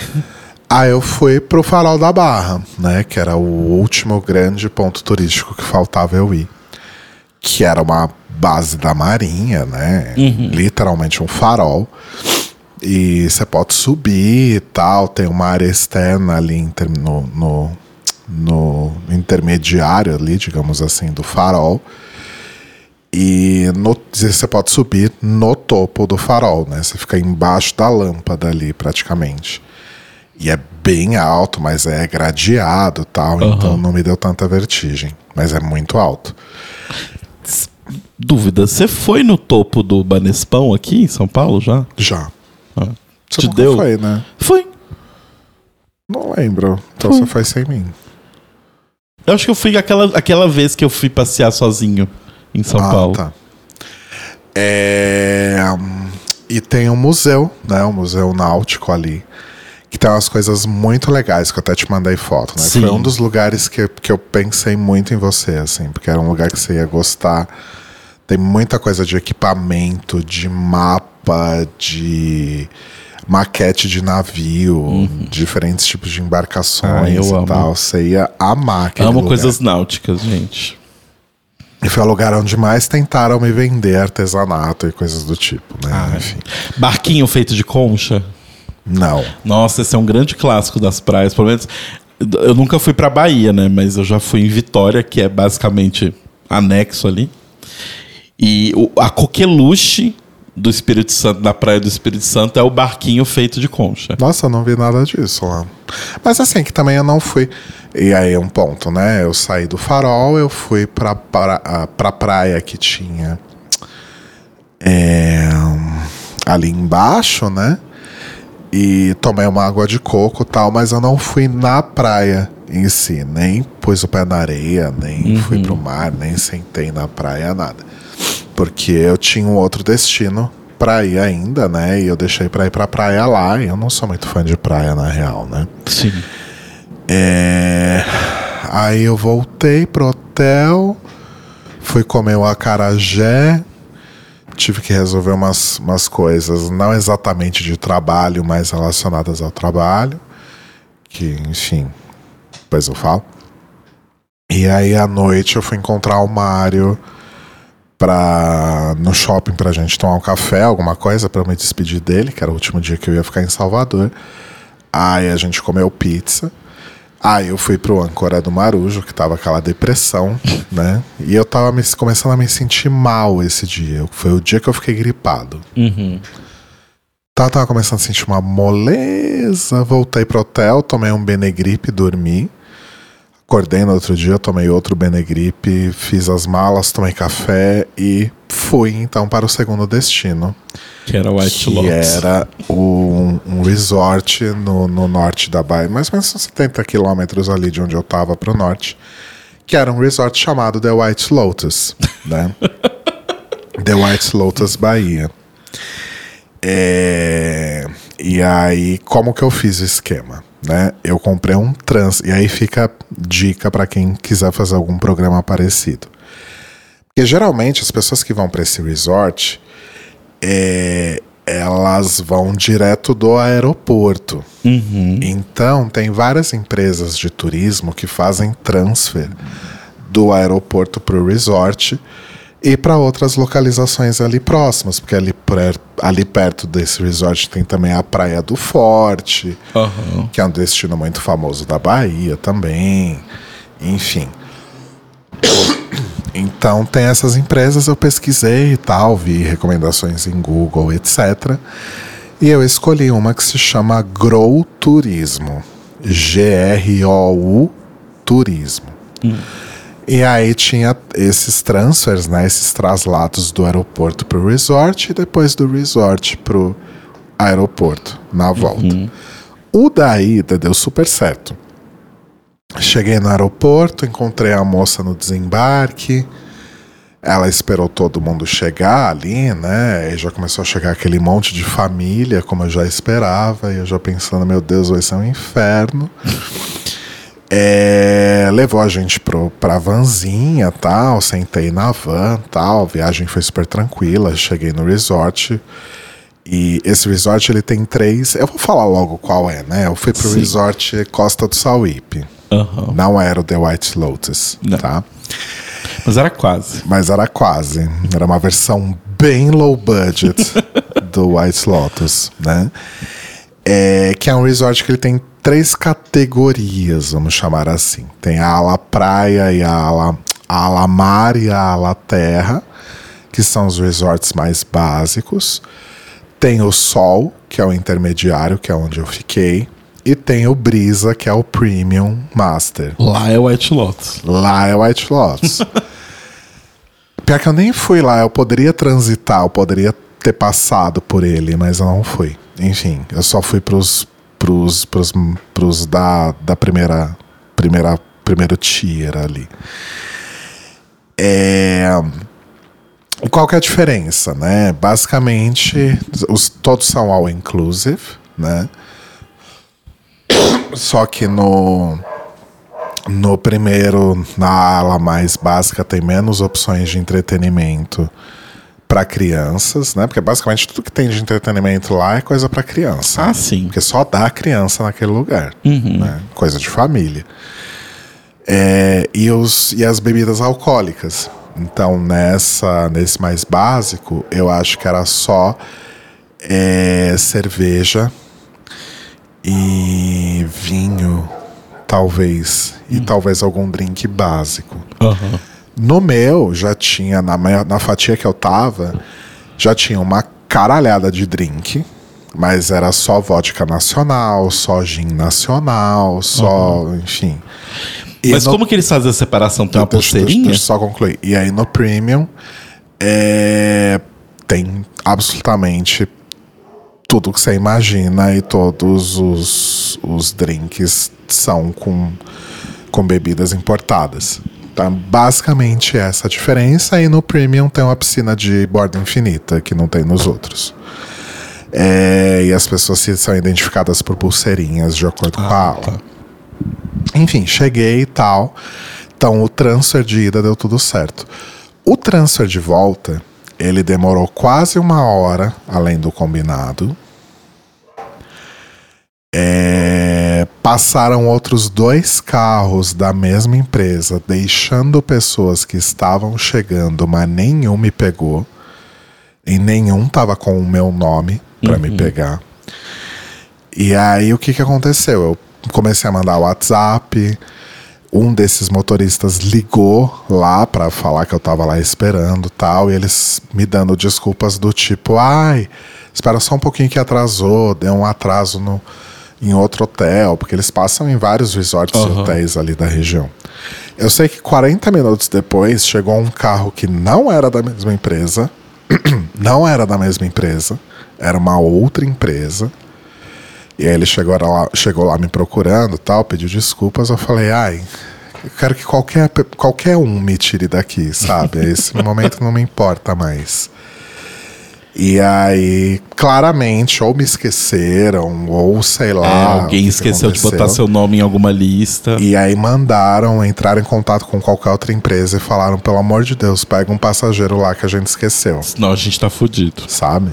Aí eu fui pro Farol da Barra, né? Que era o último grande ponto turístico que faltava eu ir. Que era uma base da Marinha, né? Literalmente um farol. E você pode subir e tal. Tem uma área externa ali no, no, no intermediário ali, digamos assim, do farol. E no- você pode subir no topo do farol, né? Você fica embaixo da lâmpada ali, praticamente. E é bem alto, mas é gradeado e tal, então não me deu tanta vertigem. Mas é muito alto. Dúvida, você foi no topo do Banespão aqui em São Paulo já? Já. Ah, Você Te deu? foi, né? Foi. Não lembro. Então Foi. você foi sem mim. Eu acho que eu fui aquela, aquela vez que eu fui passear sozinho em São Paulo. tá. É, e tem um museu, né? Um museu náutico ali. Que tem umas coisas muito legais, que eu até te mandei foto, né? Sim. Foi um dos lugares que, que eu pensei muito em você, assim, porque era um lugar que você ia gostar. Tem muita coisa de equipamento, de mapa, de maquete de navio, diferentes tipos de embarcações Uhum. Ah, eu e amo. tal. Você ia amar aquele Amo lugar. coisas náuticas, gente. E foi o lugar onde mais tentaram me vender artesanato e coisas do tipo, né? Ah, Enfim. Barquinho feito de concha. Não. Nossa, esse é um grande clássico das praias. Pelo menos eu nunca fui pra Bahia, né? Mas eu já fui em Vitória, que é basicamente anexo ali. E o- a coqueluche do Espírito Santo, da praia do Espírito Santo, é o barquinho feito de concha. Nossa, eu não vi nada disso lá. Mas assim, que também eu não fui. E aí, um ponto, né? Eu saí do farol, eu fui pra, pra, pra praia que tinha é, ali embaixo, né? E tomei uma água de coco e tal, mas eu não fui na praia em si. Nem pus o pé na areia, nem fui pro mar, nem sentei na praia, nada. Porque eu tinha um outro destino pra ir ainda, né? E eu deixei pra ir pra praia lá. E eu não sou muito fã de praia, na real, né? Sim. É... Aí eu voltei pro hotel, fui comer o acarajé, tive que resolver umas, umas coisas, não exatamente de trabalho, mas relacionadas ao trabalho, que, enfim, depois eu falo. E aí à noite eu fui encontrar o Mário pra, no shopping pra gente tomar um café, alguma coisa, pra eu me despedir dele, que era o último dia que eu ia ficar em Salvador. Aí a gente comeu pizza. Aí eu fui pro Ancora do Marujo, que tava aquela depressão, né? E eu tava me- começando a me sentir mal esse dia. Foi o dia que eu fiquei gripado. Uhum. Tá, tava começando a sentir uma moleza. Voltei pro hotel, tomei um Benegripe, dormi. Acordei no outro dia, tomei outro Benegripe, fiz as malas, tomei café e fui então para o segundo destino, Que era White que Lotus. era um, um resort no, no norte da Bahia, mais ou menos uns 70 quilômetros ali de onde eu tava pro norte, que era um resort chamado The White Lotus, né? The White Lotus Bahia. É, E aí, como que eu fiz o esquema? Né? Eu comprei um trans. E aí fica dica para quem quiser fazer algum programa parecido. Porque geralmente as pessoas que vão para esse resort, é, elas vão direto do aeroporto. Então, tem várias empresas de turismo que fazem transfer do aeroporto para o resort e para outras localizações ali próximas, porque ali, per- ali perto desse resort tem também a Praia do Forte, Aham. que é um destino muito famoso da Bahia também. Enfim. Então tem essas empresas, eu pesquisei e tal, vi recomendações em Google, etc. E eu escolhi uma que se chama Grow Turismo. G-R-O-U Turismo. E aí tinha esses transfers, né, esses traslados do aeroporto pro resort e depois do resort pro aeroporto, na volta. O da ida deu super certo. Cheguei no aeroporto, encontrei a moça no desembarque. Ela esperou todo mundo chegar ali, né? E já começou a chegar aquele monte de família, como eu já esperava. E eu já pensando, meu Deus, vai ser um inferno. É, levou a gente pro, pra vanzinha tal, sentei na van tal, a viagem foi super tranquila, cheguei no resort. E esse resort ele tem três. Eu vou falar logo qual é, né? Eu fui pro Sim. resort Costa do Sauípe. Aham. Não era o The White Lotus, Não. tá? Mas era quase. Mas era quase. Era uma versão bem low budget do White Lotus, né? É, que é um resort que ele tem três categorias, vamos chamar assim. Tem a ala praia e a ala, a ala mar e a ala terra, que são os resorts mais básicos. Tem o sol, que é o intermediário, que é onde eu fiquei. E tem o brisa, que é o premium master. Lá é White Lotus. Lá é White Lotus. Pior que eu nem fui lá, eu poderia transitar, eu poderia ter passado por ele, mas eu não fui. Enfim, eu só fui pros, pros, pros, pros da, da primeira, primeira, primeiro tier ali. É, qual que é a diferença, né? Basicamente, os, todos são all inclusive, né? Só que no no primeiro, na ala mais básica, tem menos opções de entretenimento para crianças, né? Porque basicamente tudo que tem de entretenimento lá é coisa para criança. Ah, sim. Porque só dá criança naquele lugar, Uhum. né? Coisa de família. É, e, os, e as bebidas alcoólicas. Então, nessa, nesse mais básico, eu acho que era só é, cerveja e vinho, talvez. E talvez algum drink básico. Aham. No meu, já tinha, na, na fatia que eu tava, já tinha uma caralhada de drink. Mas era só vodka nacional, só gin nacional, só, enfim. E Mas no- como que eles fazem a separação? Tem uma Deixa- deixa- pulseirinha? Deixa eu só concluir. E aí no Premium é, tem absolutamente tudo que você imagina e todos os, os drinks são com, com bebidas importadas. Tá? Basicamente essa a diferença. E no Premium tem uma piscina de borda infinita que não tem nos outros. É, e as pessoas são identificadas por pulseirinhas de acordo com a aula. tá. Enfim, cheguei e tal. Então o transfer de ida deu tudo certo. O transfer de volta, ele demorou quase uma hora, além do combinado. É, passaram outros dois carros da mesma empresa, deixando pessoas que estavam chegando, mas nenhum me pegou. E nenhum tava com o meu nome para me pegar. E aí o que que aconteceu? Eu comecei a mandar WhatsApp. Um desses motoristas ligou lá para falar que eu tava lá esperando, tal, e eles me dando desculpas do tipo: "Ai, espera só um pouquinho que atrasou, deu um atraso no em outro hotel, porque eles passam em vários resorts e Aham. hotéis ali da região. Eu sei que 40 minutos depois chegou um carro que não era da mesma empresa, não era da mesma empresa, era uma outra empresa. E aí ele chegou lá, chegou lá me procurando tal, pediu desculpas. Eu falei, ai, eu quero que qualquer, qualquer um me tire daqui, sabe? Esse momento não me importa mais. E aí, claramente, ou me esqueceram, ou sei É, lá. o alguém que que esqueceu de botar seu nome em alguma lista. E aí mandaram entrar em contato com qualquer outra empresa e falaram, pelo amor de Deus, pega um passageiro lá que a gente esqueceu Senão a gente tá fudido. sabe?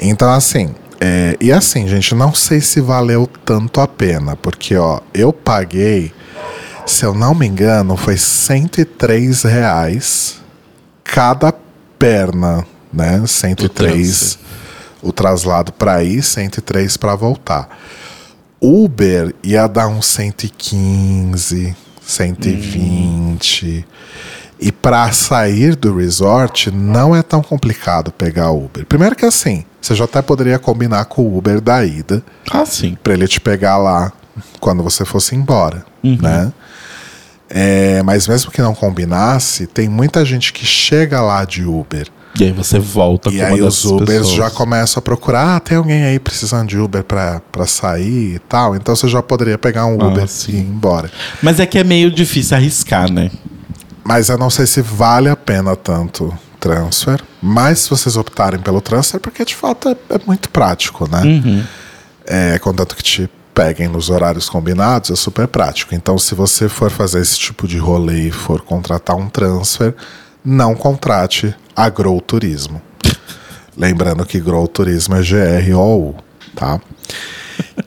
Então, assim, é, e assim, gente, não sei se valeu tanto a pena, porque, ó, eu paguei, se eu não me engano, foi 103 reais cada perna, né? 103 o traslado para ir, 103 para voltar. Uber ia dar uns 115, 120. E para sair do resort não é tão complicado pegar Uber. Primeiro que assim, você já até poderia combinar com o Uber da ida Ah, sim. para ele te pegar lá quando você fosse embora, né? É, mas mesmo que não combinasse, tem muita gente que chega lá de Uber E aí você volta e com aí uma os dessas Ubers pessoas. já começam a procurar, ah, tem alguém aí precisando de Uber pra, pra sair e tal. Então você já poderia pegar um Ah, Uber sim. e ir embora. Mas é que é meio difícil arriscar, né? Mas eu não sei se vale a pena tanto transfer. Mas se vocês optarem pelo transfer, porque de fato é, é muito prático, né? Uhum. É, contanto que te peguem nos horários combinados, é super prático. Então, se você for fazer esse tipo de rolê e for contratar um transfer, não contrate a Grow Turismo. Lembrando que Grow Turismo é G-R-O-U, tá?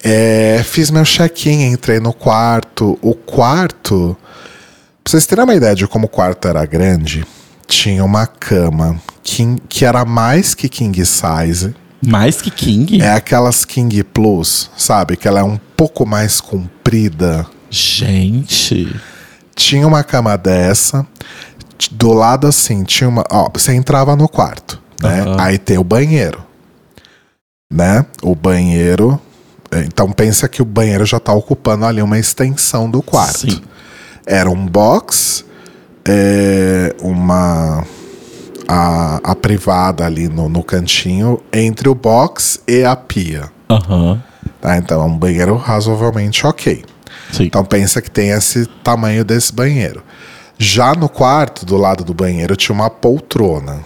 É, fiz meu check-in, entrei no quarto. O quarto, pra vocês terem uma ideia de como o quarto era grande, tinha uma cama king- que era mais que king size. Mais que King? É aquelas King Plus, sabe? Que ela é um pouco mais comprida. Gente. Tinha uma cama dessa. Do lado assim, tinha uma. Ó, você entrava no quarto, né? Aham. Aí tem o banheiro. Né? O banheiro. Então pensa que o banheiro já tá ocupando ali uma extensão do quarto. Sim. Era um box, é, uma. a, a privada ali no, no cantinho, entre o box e a pia. Aham. Tá? Então é um banheiro razoavelmente ok. Sim. Então pensa que tem esse tamanho desse banheiro. Já no quarto, do lado do banheiro, tinha uma poltrona.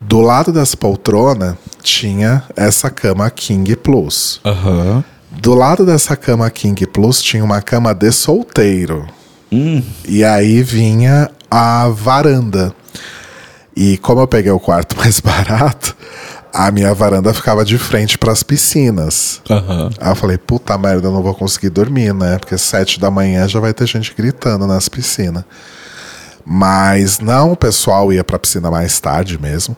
Do lado dessa poltrona tinha essa cama King Plus. Aham. Do lado dessa cama King Plus tinha uma cama de solteiro. E aí vinha a varanda. E como eu peguei o quarto mais barato, a minha varanda ficava de frente para as piscinas. Aham. Aí eu falei, puta merda, eu não vou conseguir dormir, né? Porque sete da manhã já vai ter gente gritando nas piscinas. Mas não, o pessoal ia pra piscina mais tarde mesmo.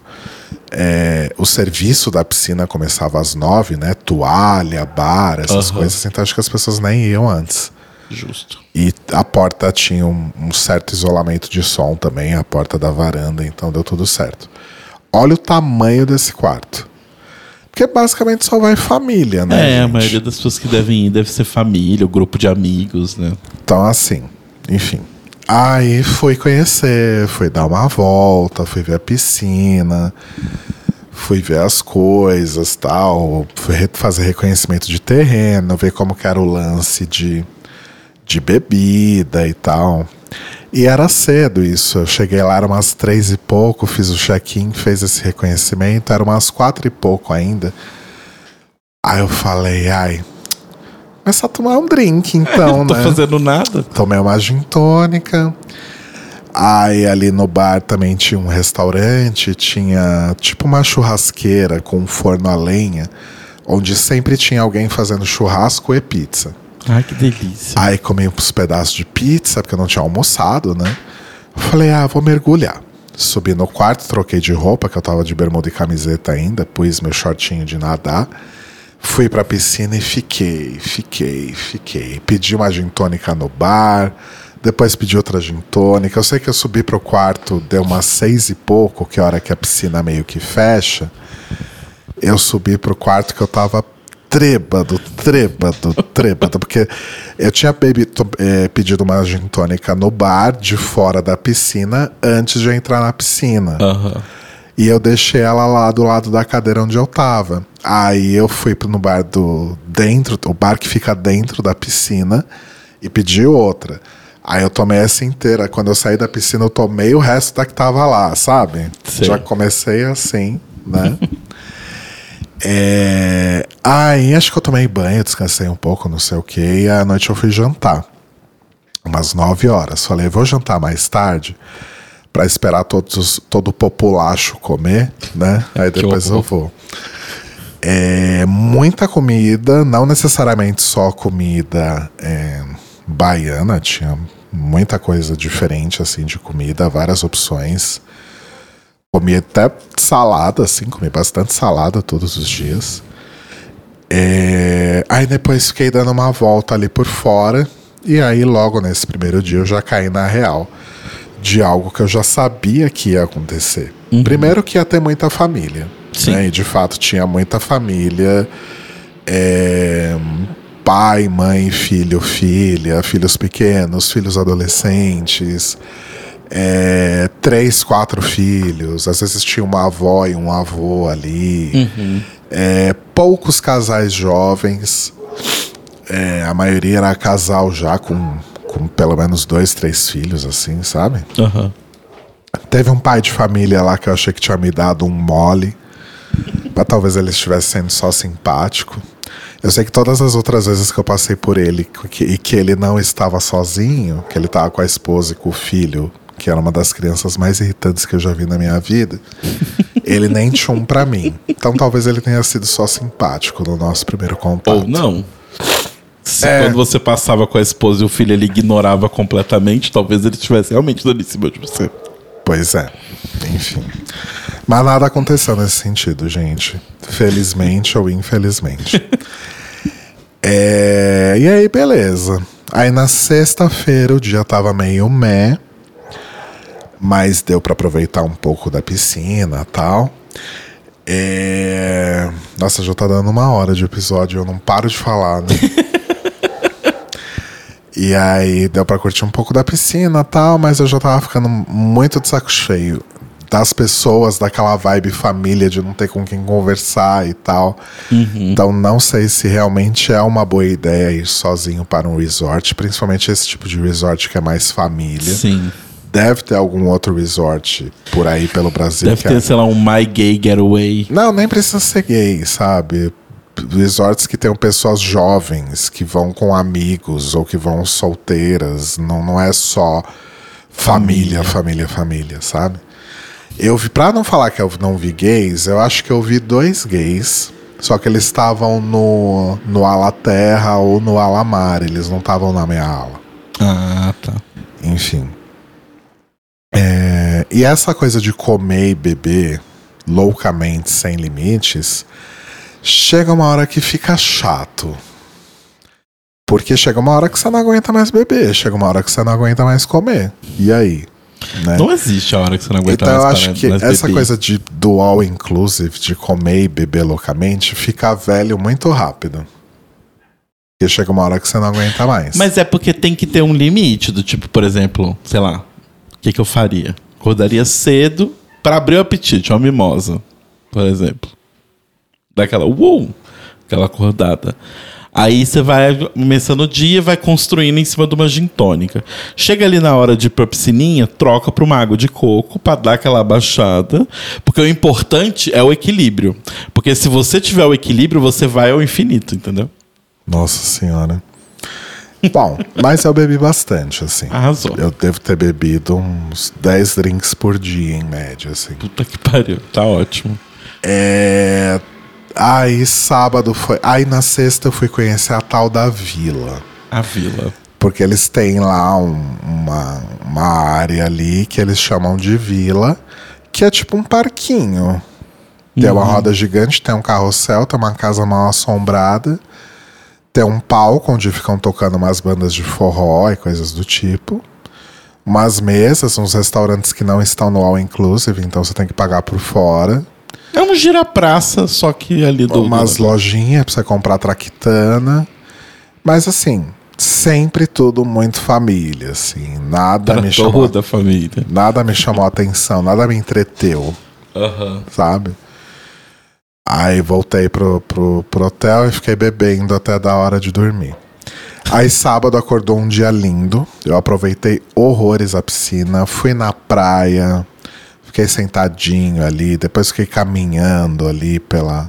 É, o serviço da piscina começava às nove, né? Toalha, bar, essas Aham. coisas. Então acho que as pessoas nem iam antes. Justo. E a porta tinha um, um certo isolamento de som também, a porta da varanda, então deu tudo certo. Olha o tamanho desse quarto. Porque basicamente só vai família, né? É, a gente? maioria das pessoas que devem ir deve ser família, o grupo de amigos, né? Então, assim, enfim. Aí fui conhecer, fui dar uma volta, fui ver a piscina, fui ver as coisas tal, fui fazer reconhecimento de terreno, ver como que era o lance de, de bebida e tal. E era cedo isso. Eu cheguei lá, era umas três e pouco, fiz o check-in, fez esse reconhecimento, era umas quatro e pouco ainda. Aí eu falei, ai, começar a tomar um drink então, Não tô né? fazendo nada. Tomei uma gin tônica. Aí ali no bar também tinha um restaurante, tinha tipo uma churrasqueira com um forno a lenha, onde sempre tinha alguém fazendo churrasco e pizza. Ai, que delícia. Aí comi uns pedaços de pizza, porque eu não tinha almoçado, né? Falei, ah, vou mergulhar. Subi no quarto, troquei de roupa, que eu tava de bermuda e camiseta ainda, pus meu shortinho de nadar. Fui pra piscina e fiquei, fiquei, fiquei. Pedi uma gin tônica no bar, depois pedi outra gin tônica. Eu sei que eu subi pro quarto, deu umas seis e pouco, que é a hora que a piscina meio que fecha. Eu subi pro quarto que eu tava trêbado, trêbado, trêbado, porque eu tinha bebi- to- eh, pedido uma gin tônica no bar de fora da piscina antes de entrar na piscina. Aham. E eu deixei ela lá do lado da cadeira onde eu tava. Aí eu fui pro- no bar do dentro, o bar que fica dentro da piscina, e pedi outra. Aí eu tomei essa inteira. Quando eu saí da piscina, eu tomei o resto da que tava lá, sabe? Sei. Já comecei assim, né? É... Aí acho que eu tomei banho, descansei um pouco, não sei o que, e à noite eu fui jantar. Umas 9 horas. Falei, vou jantar mais tarde pra esperar todos, os- todo o populacho comer, né? Aí depois eu vou. É, muita comida, não necessariamente só comida é, baiana, tinha muita coisa diferente assim de comida, várias opções. Comi até salada, assim, comi bastante salada todos os dias. É, aí depois fiquei dando uma volta ali por fora. E aí, logo nesse primeiro dia, eu já caí na real de algo que eu já sabia que ia acontecer. Primeiro que ia ter muita família. Sim. né? E de fato tinha muita família. é, pai, mãe, filho, filha, filhos pequenos, filhos adolescentes. É, três, quatro filhos. Às vezes tinha uma avó e um avô ali. É, poucos casais jovens. É, a maioria era casal já com, com pelo menos dois, três filhos, assim, sabe? Aham. Teve um pai de família lá que eu achei que tinha me dado um mole. Mas talvez ele estivesse sendo só simpático. Eu sei que todas as outras vezes que eu passei por ele que- e que ele não estava sozinho, que ele estava com a esposa e com o filho, que era uma das crianças mais irritantes que eu já vi na minha vida, ele nem tinha um pra mim. Então talvez ele tenha sido só simpático no nosso primeiro contato. Ou não. Se É. quando você passava com a esposa e o filho ele ignorava completamente, talvez ele estivesse realmente dando em cima de você. Pois é, enfim. Mas nada aconteceu nesse sentido, gente. Felizmente ou infelizmente. É, e aí, beleza. Aí na sexta-feira o dia tava meio meh, mas deu pra aproveitar um pouco da piscina tal. É... Nossa, já tá dando uma hora de episódio, eu não paro de falar, né? E aí deu pra curtir um pouco da piscina e tal, mas eu já tava ficando muito de saco cheio das pessoas, daquela vibe família, de não ter com quem conversar e tal. Então não sei se realmente é uma boa ideia ir sozinho para um resort, principalmente esse tipo de resort que é mais família. Sim. Deve ter algum outro resort por aí pelo Brasil. Deve ter, é- sei lá, um My Gay Getaway. Não, nem precisa ser gay, sabe? Resorts que tenham pessoas jovens, que vão com amigos ou que vão solteiras. Não, não é só família, família, família, sabe? Eu vi, pra não falar que eu não vi gays, eu acho que eu vi dois gays. Só que eles estavam no, no ala terra ou no ala mar, eles não estavam na minha ala. Ah, tá. Enfim. É, e essa coisa de comer e beber loucamente, sem limites, chega uma hora que fica chato. Porque chega uma hora que você não aguenta mais beber, chega uma hora que você não aguenta mais comer. E aí? Né? Não existe a hora que você não aguenta Então eu mais acho parar- que mais essa beber. coisa de do all inclusive, de comer e beber loucamente, fica velho muito rápido. Porque chega uma hora que você não aguenta mais. Mas é porque tem que ter um limite do tipo, por exemplo, sei lá, que, que eu faria? Acordaria cedo pra abrir o apetite, uma mimosa, por exemplo. Daquela, uou, aquela acordada. Aí você vai começando o dia e vai construindo em cima de uma gin tônica. Chega ali na hora de ir pra piscininha, troca pra uma água de coco pra dar aquela abaixada. Porque o importante é o equilíbrio. Porque se você tiver o equilíbrio, você vai ao infinito, entendeu? Nossa senhora. Bom, mas eu bebi bastante, assim. Arrasou. Eu devo ter bebido uns 10 drinks por dia, em média, assim. Puta que pariu, tá ótimo. É... Aí sábado foi. Aí na sexta eu fui conhecer a tal da vila. A vila. Porque eles têm lá um- uma, uma área ali que eles chamam de vila, que é tipo um parquinho. Tem uma roda gigante, tem um carrossel, tem uma casa mal assombrada, tem um palco onde ficam tocando umas bandas de forró e coisas do tipo. Umas mesas, uns restaurantes que não estão no All Inclusive, então você tem que pagar por fora. É um gira-praça, só que ali do. umas do... lojinhas pra você comprar traquitana. Mas assim, sempre tudo muito família, assim. Nada me Pra chamou, toda a família. nada me chamou a atenção, nada me entreteu, Aham. sabe? Aí voltei pro, pro, pro hotel e fiquei bebendo até da hora de dormir. Aí sábado acordou um dia lindo. Eu aproveitei horrores a piscina, fui na praia, fiquei sentadinho ali, depois fiquei caminhando ali pela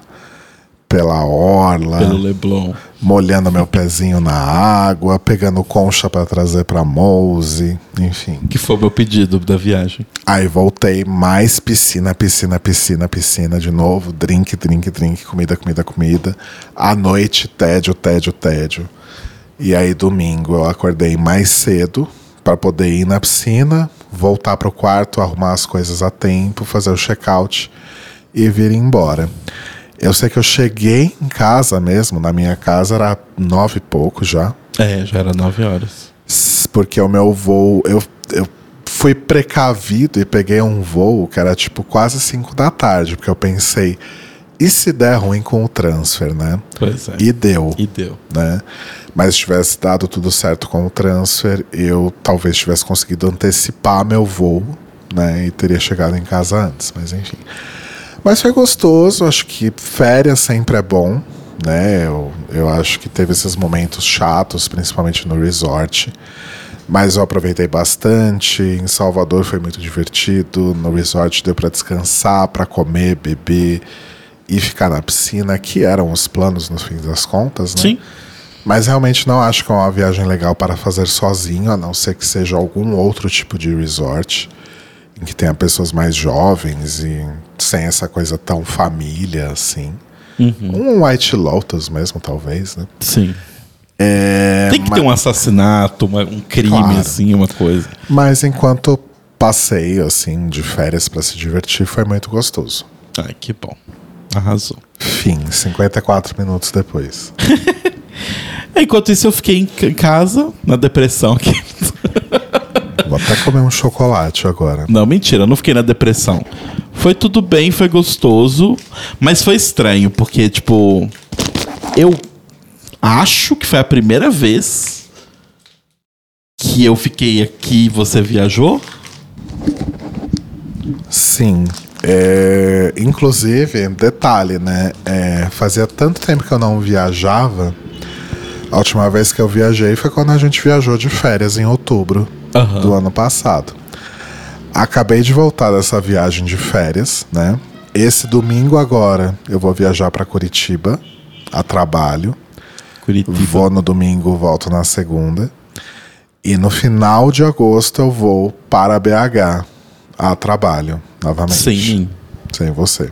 pela orla, Pelo Leblon. molhando meu pezinho na água, pegando concha pra trazer pra Mouse, enfim. Que foi meu pedido da viagem. Aí voltei, mais piscina, piscina, piscina, piscina de novo, drink, drink, drink, comida, comida, comida. À noite, tédio, tédio, tédio. E aí domingo eu acordei mais cedo para poder ir na piscina, voltar pro quarto, arrumar as coisas a tempo, fazer o check-out e vir embora. Eu sei que eu cheguei em casa mesmo, na minha casa era nove e pouco já. É, já era nove horas. Porque o meu voo, eu, eu fui precavido e peguei um voo que era tipo quase 5 da tarde, porque eu pensei, e se der ruim com o transfer, né? Pois é. E deu, E deu. né? Mas se tivesse dado tudo certo com o transfer, eu talvez tivesse conseguido antecipar meu voo, né? E teria chegado em casa antes, mas enfim. Mas foi gostoso, acho que férias sempre é bom, né? Eu, eu acho que teve esses momentos chatos, principalmente no resort. Mas eu aproveitei bastante. Em Salvador foi muito divertido. No resort deu para descansar, para comer, beber e ficar na piscina, que eram os planos no fim das contas, né? Sim. Mas realmente não acho que é uma viagem legal para fazer sozinho, a não ser que seja algum outro tipo de resort em que tenha pessoas mais jovens e sem essa coisa tão família assim. Um White Lotus mesmo, talvez, né? Sim. É, Tem que ma- ter um assassinato, uma- um crime, Claro. assim, uma coisa. Mas enquanto passeio assim de férias para se divertir foi muito gostoso. Ai, que bom. Arrasou. Fim, 54 minutos depois. Enquanto isso, eu fiquei em casa, na depressão aqui. Vou até comer um chocolate agora. Não, mentira, eu não fiquei na depressão. Foi tudo bem, foi gostoso, mas foi estranho, porque, tipo, eu acho que foi a primeira vez que eu fiquei aqui e você viajou. Sim. É, inclusive, detalhe, né? É, fazia tanto tempo que eu não viajava. A última vez que eu viajei foi quando a gente viajou de férias em outubro Aham. do ano passado. Acabei de voltar dessa viagem de férias, né? Esse domingo agora eu vou viajar para Curitiba a trabalho. Curitiba. Vou no domingo, volto na segunda. E no final de agosto eu vou para BH a trabalho novamente. Sim. Sem você.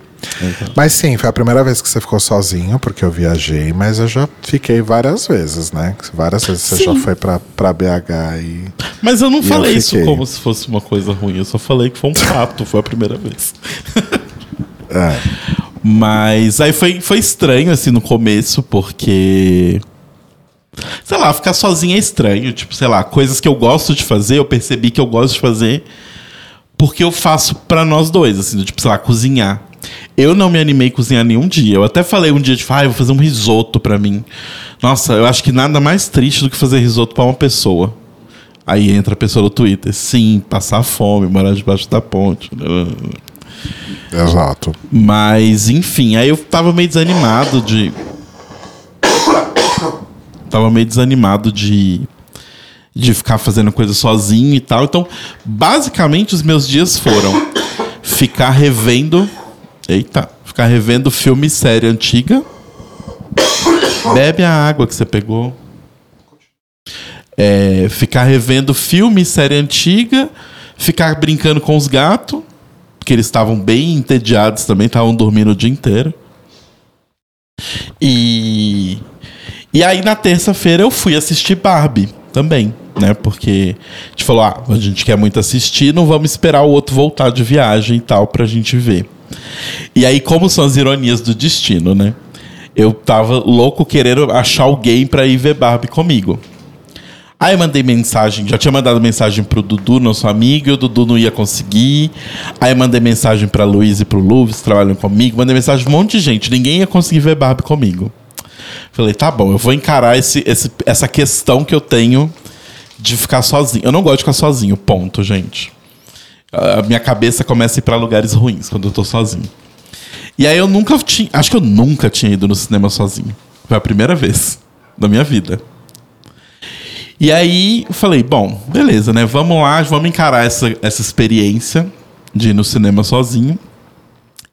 Mas sim, foi a primeira vez que você ficou sozinho, porque eu viajei, mas eu já fiquei várias vezes, né? Várias vezes você já Sim. foi pra, pra BH e. Mas eu não falei eu isso como se fosse uma coisa ruim. Eu só falei que foi um fato, foi a primeira vez. É. Mas aí foi, foi estranho, assim, no começo, porque. Sei lá, ficar sozinho é estranho. Tipo, sei lá, coisas que eu gosto de fazer, eu percebi que eu gosto de fazer porque eu faço pra nós dois, assim, tipo, sei lá, cozinhar. Eu não me animei a cozinhar nenhum dia. Eu até falei um dia, tipo, ah, eu vou fazer um risoto pra mim. Nossa, eu acho que nada mais triste do que fazer risoto pra uma pessoa. Aí entra a pessoa no Twitter. Sim, passar fome, morar debaixo da ponte. Exato. Mas, enfim, aí eu tava meio desanimado de. Tava meio desanimado de. De ficar fazendo coisa sozinho e tal. Então, basicamente, os meus dias foram ficar revendo. Eita! Ficar revendo filme série antiga. Bebe a água que você pegou. É, ficar revendo filme série antiga. Ficar brincando com os gatos porque eles estavam bem entediados também, estavam dormindo o dia inteiro. E e aí na terça-feira eu fui assistir Barbie também, né? Porque a gente falou, ah, a gente quer muito assistir, não vamos esperar o outro voltar de viagem e tal pra gente ver. E aí como são as ironias do destino, né? Eu tava louco querendo achar alguém pra ir ver Barbie comigo. Aí eu mandei mensagem, já tinha mandado mensagem pro Dudu, nosso amigo, e o Dudu não ia conseguir. Aí eu mandei mensagem pra Luiz e pro Luves, trabalham comigo. Mandei mensagem pra um monte de gente, ninguém ia conseguir ver Barbie comigo. Falei, tá bom, eu vou encarar esse, esse- essa questão que eu tenho de ficar sozinho. Eu não gosto de ficar sozinho, ponto, gente. A minha cabeça começa a ir pra lugares ruins quando eu tô sozinho. E aí eu nunca tinha. Acho que eu nunca tinha ido no cinema sozinho. Foi a primeira vez da minha vida. E aí eu falei, bom, beleza, né? Vamos lá, vamos encarar essa, essa experiência de ir no cinema sozinho.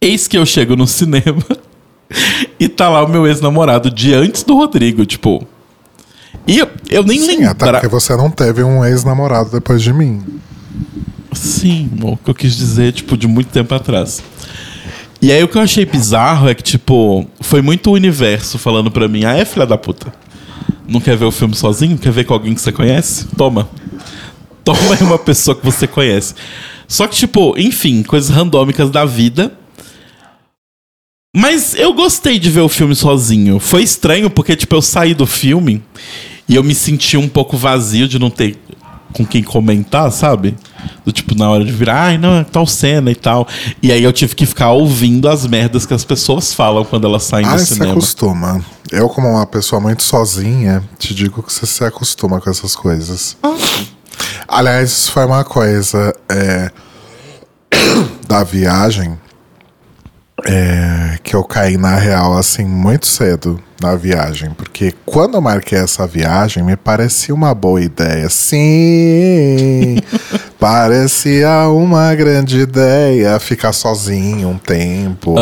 Eis que eu chego no cinema e tá lá o meu ex-namorado de antes do Rodrigo, tipo. E eu, eu nem Sim, até lembro. porque você não teve um ex-namorado depois de mim. Sim, o que eu quis dizer, tipo, de muito tempo atrás. E aí o que eu achei bizarro é que, tipo, foi muito o universo falando pra mim, ah, é filha da puta. Não quer ver o filme sozinho? Quer ver com alguém que você conhece? Toma. Toma aí uma pessoa que você conhece. Só que, tipo, enfim, coisas randômicas da vida. Mas eu gostei de ver o filme sozinho. Foi estranho porque, tipo, eu saí do filme e eu me senti um pouco vazio de não ter com quem comentar, sabe? Do tipo, na hora de virar, ai, não, é tal cena e tal. E aí eu tive que ficar ouvindo as merdas que as pessoas falam quando elas saem Ah, do você cinema. acostuma. Eu, como uma pessoa muito sozinha, te digo que você se acostuma com essas coisas. Ah. Aliás, isso foi uma coisa é, da viagem é, que eu caí na real assim muito cedo na viagem, porque quando eu marquei essa viagem me parecia uma boa ideia. Sim, parecia uma grande ideia ficar sozinho um tempo,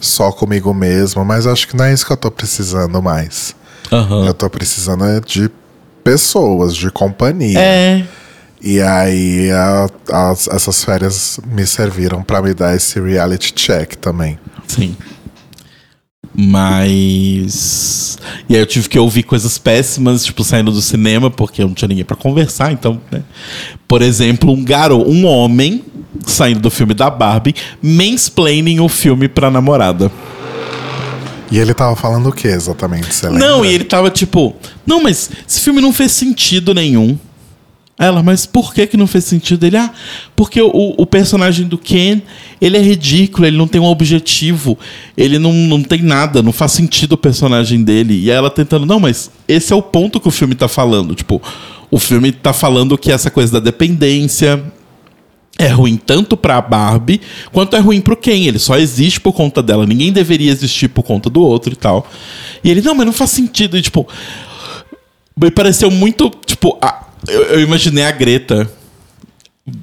só comigo mesmo, mas acho que não é isso que eu tô precisando mais. Eu tô precisando é de pessoas, de companhia. É. E aí a- as- essas férias me serviram pra me dar esse reality check também. Sim. Mas. E aí eu tive que ouvir coisas péssimas, tipo, saindo do cinema, porque eu não tinha ninguém pra conversar, então, né? Por exemplo, um garoto, um homem saindo do filme da Barbie, mansplaining o filme pra namorada. E ele tava falando o que exatamente? Você lembra? Não, e ele tava tipo, não, mas esse filme não fez sentido nenhum. Ela, mas por que que não fez sentido? Ele, ah, porque o, o personagem do Ken, ele é ridículo, ele não tem um objetivo, ele não, não tem nada, não faz sentido o personagem dele. E ela tentando, não, mas esse é o ponto que o filme tá falando. Tipo, o filme tá falando que essa coisa da dependência, é ruim tanto pra Barbie quanto é ruim pro Ken. Ele só existe por conta dela. Ninguém deveria existir por conta do outro e tal. E ele, não, mas não faz sentido. E, tipo, me pareceu muito. Tipo, a- eu, eu imaginei a Greta.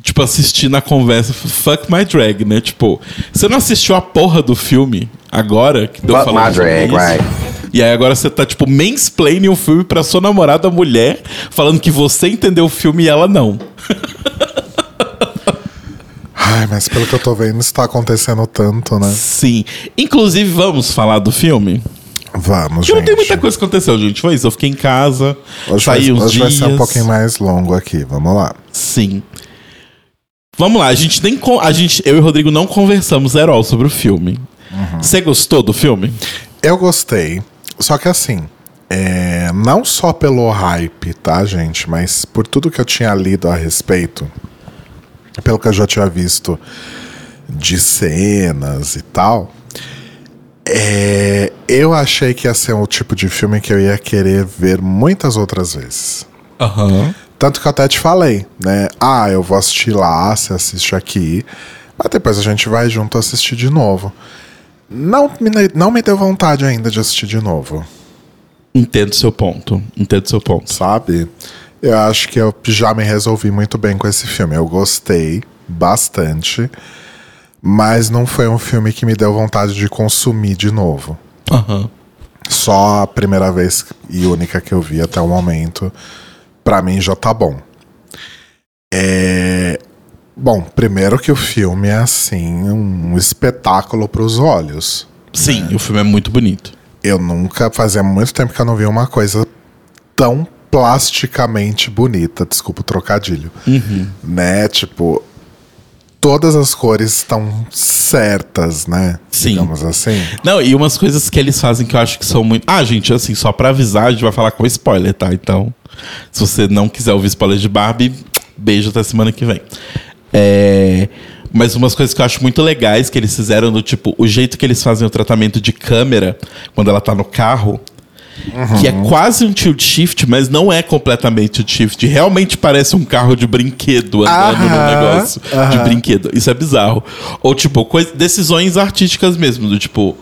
Tipo, assistindo a conversa, fuck my drag, né? Tipo, você não assistiu a porra do filme agora? Que deu Fuck falando my drag, isso? right. E aí agora você tá, tipo, mansplaining o filme pra sua namorada mulher, falando que você entendeu o filme e ela não. Ai, mas pelo que eu tô vendo, isso tá acontecendo tanto, né? Sim. Inclusive, vamos falar do filme? Vamos, Porque gente. não tem muita coisa que aconteceu, gente. Foi isso. Eu fiquei em casa, Hoje, saí vai, uns hoje vai dias. ser um pouquinho mais longo aqui. Vamos lá. Sim. Vamos lá, a gente nem. A gente, eu e o Rodrigo não conversamos all sobre o filme. Uhum. Você gostou do filme? Eu gostei. Só que assim, é, não só pelo hype, tá, gente? Mas por tudo que eu tinha lido a respeito, pelo que eu já tinha visto de cenas e tal, é, eu achei que ia ser o tipo de filme que eu ia querer ver muitas outras vezes. Aham. Tanto que eu até te falei, né? Ah, eu vou assistir lá, você assiste aqui, mas depois a gente vai junto assistir de novo. Não me, não me deu vontade ainda de assistir de novo, Entendo seu ponto. Entendo seu ponto. sabe? Eu acho que eu já me resolvi muito bem com esse filme. Eu gostei bastante, mas não foi um filme que me deu vontade de consumir de novo. Aham. Só a primeira vez e única que eu vi até o momento, pra mim já tá bom. É... Bom, primeiro que o filme é assim, um espetáculo pros olhos. Sim, o filme é muito bonito. Eu nunca, fazia muito tempo que eu não vi uma coisa tão plasticamente bonita, desculpa o trocadilho. Né? Tipo, todas as cores estão certas, né? Sim. Digamos assim. Não, e umas coisas que eles fazem que eu acho que são muito. Ah, gente, assim, só pra avisar, a gente vai falar com spoiler, tá? Então, se você não quiser ouvir spoiler de Barbie, beijo até semana que vem. É. Mas umas coisas que eu acho muito legais que eles fizeram do tipo, o jeito que eles fazem o tratamento de câmera quando ela tá no carro. Que é quase um tilt shift, mas não é completamente tilt shift. Realmente parece um carro de brinquedo andando no Aham, negócio de brinquedo. Isso é bizarro. Ou, tipo, coisa- decisões artísticas mesmo. Do tipo,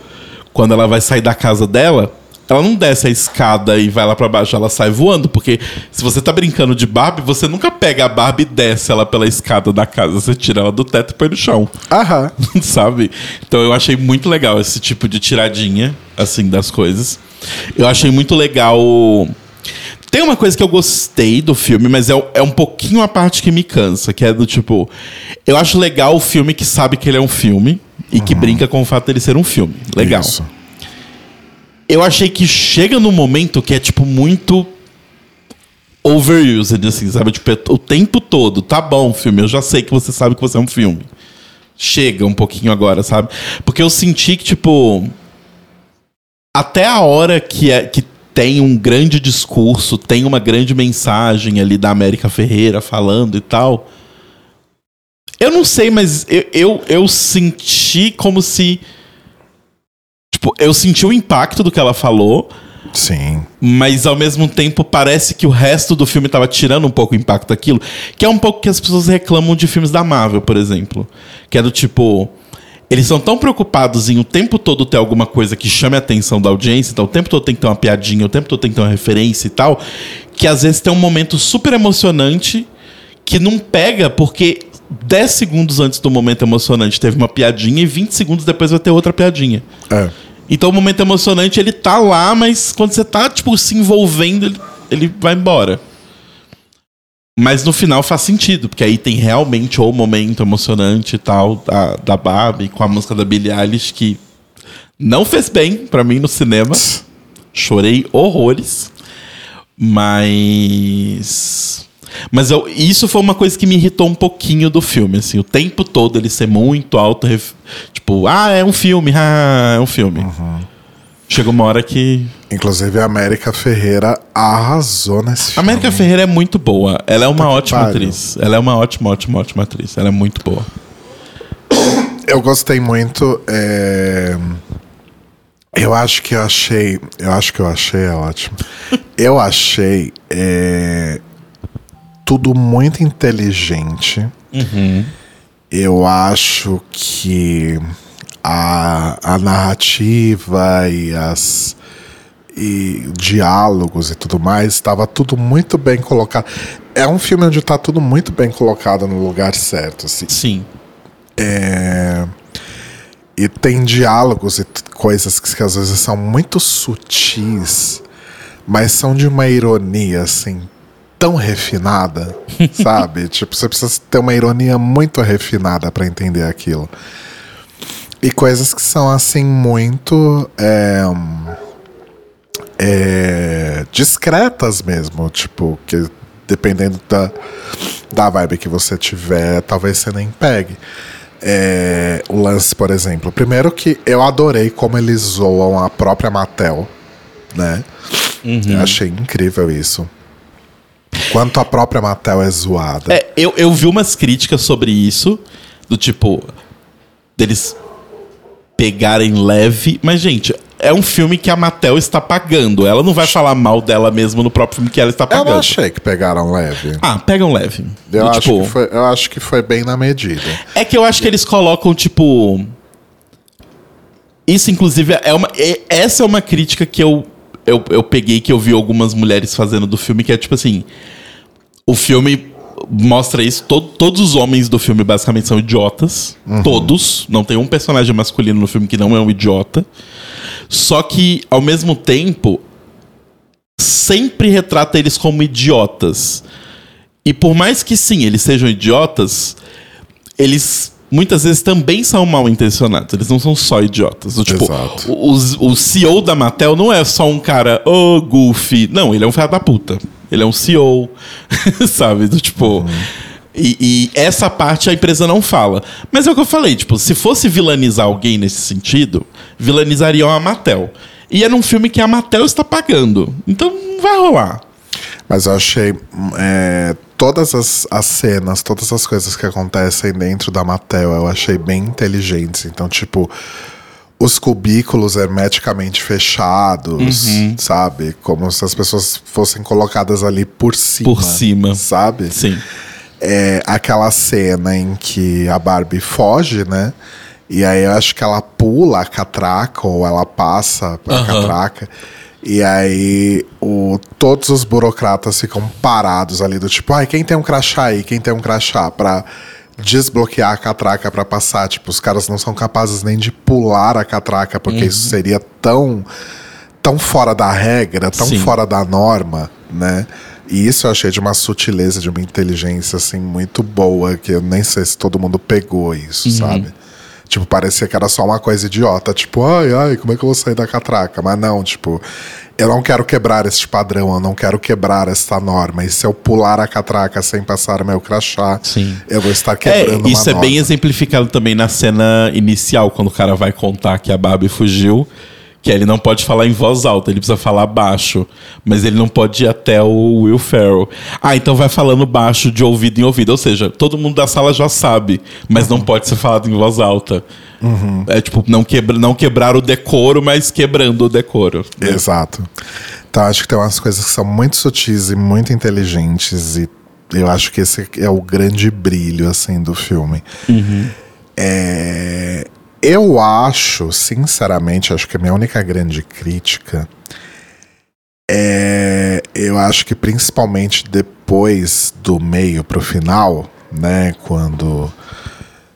quando ela vai sair da casa dela, ela não desce a escada e vai lá pra baixo, ela sai voando. Porque se você tá brincando de Barbie, você nunca pega a Barbie e desce ela pela escada da casa. Você tira ela do teto e põe no chão. Aham. sabe? Então eu achei muito legal esse tipo de tiradinha, assim, das coisas. Eu achei muito legal. Tem uma coisa que eu gostei do filme, mas é, é um pouquinho a parte que me cansa, que é do tipo. Eu acho legal o filme que sabe que ele é um filme e que brinca com o fato dele ser um filme. Legal. Isso. Eu achei que chega num momento que é, tipo, muito overused, assim, sabe? Tipo, é o tempo todo. Tá bom, filme, eu já sei que você sabe que você é um filme. Chega um pouquinho agora, sabe? Porque eu senti que, tipo. Até a hora que, é, que tem um grande discurso, tem uma grande mensagem ali da América Ferreira falando e tal. Eu não sei, mas eu, eu, eu senti como se. Tipo, eu senti o impacto do que ela falou, Sim. mas ao mesmo tempo parece que o resto do filme tava tirando um pouco o impacto daquilo, que é um pouco que as pessoas reclamam de filmes da Marvel, por exemplo, que é do tipo eles são tão preocupados em o tempo todo ter alguma coisa que chame a atenção da audiência, então o tempo todo tem que ter uma piadinha, o tempo todo tem que ter uma referência e tal, que às vezes tem um momento super emocionante que não pega porque 10 segundos antes do momento emocionante teve uma piadinha e 20 segundos depois vai ter outra piadinha. É. Então o momento emocionante ele tá lá, mas quando você tá, tipo, se envolvendo, ele, ele vai embora. Mas no final faz sentido, porque aí tem realmente o momento emocionante e tal da, da Barbie com a música da Billie Eilish que não fez bem pra mim no cinema. Chorei horrores. Mas. Mas eu, isso foi uma coisa que me irritou um pouquinho do filme, assim, o tempo todo ele ser muito alto, tipo, ah, é um filme, ah, é um filme. Chegou uma hora que. Inclusive a América Ferreira arrasou nesse A filme. América Ferreira é muito boa. Ela é uma ótima atriz. Ela é uma ótima, ótima, ótima atriz. Ela é muito boa. Eu gostei muito. é, Eu acho que eu achei. Eu acho que eu achei é ótimo. Eu achei é, tudo muito inteligente. Eu acho que a, a narrativa e as e diálogos e tudo mais estava tudo muito bem colocado. É um filme onde está tudo muito bem colocado no lugar certo, assim. Sim. É... E tem diálogos e coisas que, que às vezes são muito sutis, mas são de uma ironia assim tão refinada, sabe? tipo, você precisa ter uma ironia muito refinada para entender aquilo. E coisas que são assim muito é, é, discretas mesmo, tipo, que dependendo da, da vibe que você tiver, talvez você nem pegue. É, o lance, por exemplo. Primeiro que eu adorei como eles zoam a própria Mattel, né? Uhum. Eu achei incrível isso. Quanto a própria Mattel é zoada. É, eu, eu vi umas críticas sobre isso, do tipo, deles pegarem leve. Mas, gente, é um filme que a Mattel está pagando. Ela não vai falar mal dela mesmo no próprio filme que ela está eu pagando. não achei que pegaram leve. Ah, pegam leve. Eu, Do acho tipo, que foi, eu acho que foi bem na medida. É que eu acho que eles colocam, tipo. Isso, inclusive, é uma. é- essa é uma crítica que eu, eu, eu peguei, que eu vi algumas mulheres fazendo do filme, que é tipo assim. O filme mostra isso. to- todos os homens do filme basicamente são idiotas. Todos. Não tem um personagem masculino no filme que não é um idiota. Só que, ao mesmo tempo, sempre retrata eles como idiotas. E por mais que sim, eles sejam idiotas, eles muitas vezes também são mal intencionados. Eles não são só idiotas. Do Tipo, Exato. o, o CEO da Mattel não é só um cara, ô, goofy. Não, ele é um filho da puta. Ele é um CEO, sabe? Do tipo. E, e essa parte a empresa não fala. Mas é o que eu falei, tipo, se fosse vilanizar alguém nesse sentido, vilanizariam a Mattel. E era um filme que a Mattel está pagando. Então não vai rolar. Mas eu achei é, todas as, as cenas, todas as coisas que acontecem dentro da Mattel, eu achei bem inteligentes. Então, tipo, os cubículos hermeticamente fechados, Uhum. sabe? Como se as pessoas fossem colocadas ali por cima. Por cima. Sabe? Sim. é aquela cena em que a Barbie foge, né? E aí eu acho que ela pula a catraca ou ela passa a Aham. catraca. E aí o, todos os burocratas ficam parados ali do tipo, ai, quem tem um crachá aí? Quem tem um crachá? Pra desbloquear a catraca pra passar. Tipo, os caras não são capazes nem de pular a catraca, porque Uhum. isso seria tão tão fora da regra, tão Sim. fora da norma, né? E isso eu achei de uma sutileza, de uma inteligência, assim, muito boa, que eu nem sei se todo mundo pegou isso, sabe? Tipo, parecia que era só uma coisa idiota, tipo, ai, ai, como é que eu vou sair da catraca? Mas não, tipo, eu não quero quebrar este padrão, eu não quero quebrar esta norma. E se eu pular a catraca sem passar meu crachá, Sim. eu vou estar É, quebrando isso uma é norma. bem exemplificado também na cena inicial, quando o cara vai contar que a Barbie fugiu, que ele não pode falar em voz alta, ele precisa falar baixo, mas ele não pode ir até o Will Ferrell. Ah, então vai falando baixo de ouvido em ouvido, ou seja, todo mundo da sala já sabe, mas não pode ser falado em voz alta. É tipo, não, quebra, não quebrar o decoro, mas quebrando o decoro. Exato. Então acho que tem umas coisas que são muito sutis e muito inteligentes e eu acho que esse é o grande brilho assim do filme. É, eu acho, sinceramente, acho que a minha única grande crítica é, eu acho que principalmente depois do meio pro final, né, quando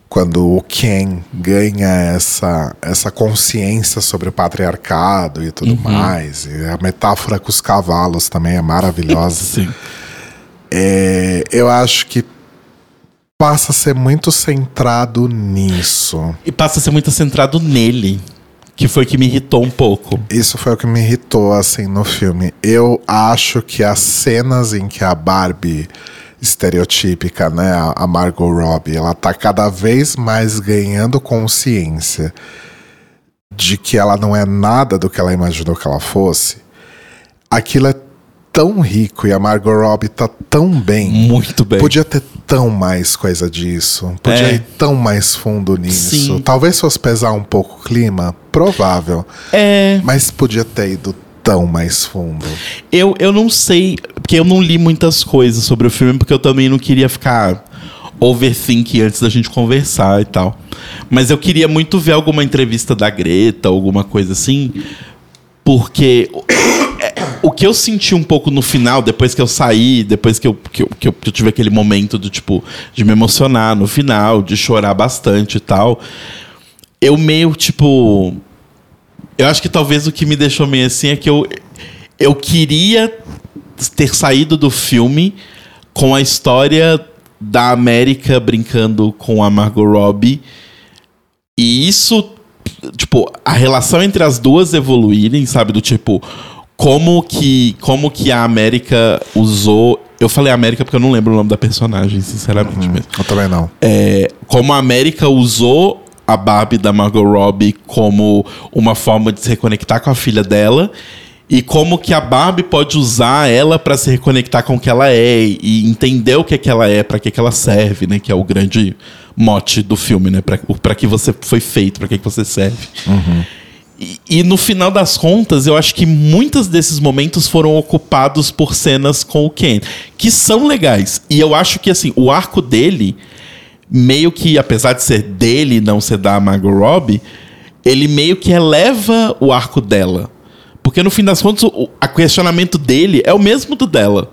quando o Ken ganha essa, essa consciência sobre o patriarcado e tudo mais, e a metáfora com os cavalos também é maravilhosa. Sim. É, eu acho que passa a ser muito centrado nisso. E passa a ser muito centrado nele, que foi que me irritou um pouco. Isso foi o que me irritou assim no filme. Eu acho que as cenas em que a Barbie estereotípica, né, a- a Margot Robbie, ela tá cada vez mais ganhando consciência de que ela não é nada do que ela imaginou que ela fosse. Aquilo é tão rico e a Margot Robbie tá tão bem. Muito bem. Podia ter tão mais coisa disso. Podia É. ir tão mais fundo nisso. Sim. Talvez fosse pesar um pouco o clima. Provável. É. Mas podia ter ido tão mais fundo. Eu, eu não sei, porque eu não li muitas coisas sobre o filme, porque eu também não queria ficar overthink antes da gente conversar e tal. Mas eu queria muito ver alguma entrevista da Greta, alguma coisa assim, porque o que eu senti um pouco no final, depois que eu saí, depois que eu, que eu, que eu, que eu tive aquele momento do tipo, de me emocionar no final, de chorar bastante e tal, eu meio tipo. Eu acho que talvez o que me deixou meio assim é que eu, eu queria ter saído do filme com a história da América brincando com a Margot Robbie. E isso, tipo, a relação entre as duas evoluírem, sabe? Do tipo, como que, como que a América usou. Eu falei América porque eu não lembro o nome da personagem, sinceramente Hum, mesmo. eu também não. É, como a América usou a Barbie da Margot Robbie como uma forma de se reconectar com a filha dela e como que a Barbie pode usar ela para se reconectar com o que ela é e entender o que é que ela é, para que que ela serve, né, que é o grande mote do filme, né, para que você foi feito, para que que você serve. E, no final das contas, eu acho que muitos desses momentos foram ocupados por cenas com o Ken, que são legais. E eu acho que assim, o arco dele meio que, apesar de ser dele e não ser da Margot Robbie, ele meio que eleva o arco dela. Porque no fim das contas, o a questionamento dele é o mesmo do dela.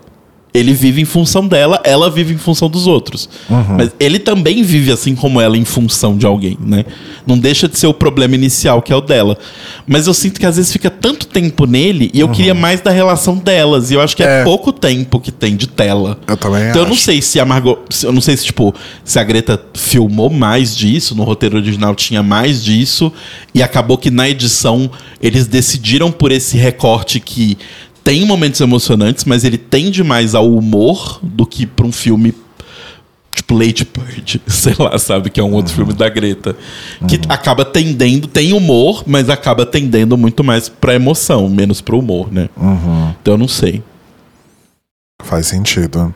Ele vive em função dela, ela vive em função dos outros. Mas ele também vive assim como ela em função de alguém, né? Não deixa de ser o problema inicial, que é o dela. Mas eu sinto que às vezes fica tanto tempo nele e eu queria mais da relação delas. E eu acho que é, É. pouco tempo que tem de tela. Eu também Então eu não acho. sei se a Margot. Eu não sei se, tipo, se a Greta filmou mais disso, no roteiro original tinha mais disso, e acabou que na edição eles decidiram por esse recorte que tem momentos emocionantes, mas ele tende mais ao humor do que pra um filme. Tipo Lady Bird, sei lá, sabe? Que é um outro filme da Greta. Que acaba tendendo, tem humor, mas acaba tendendo muito mais pra emoção, menos pro humor, né? Então eu não sei. Faz sentido.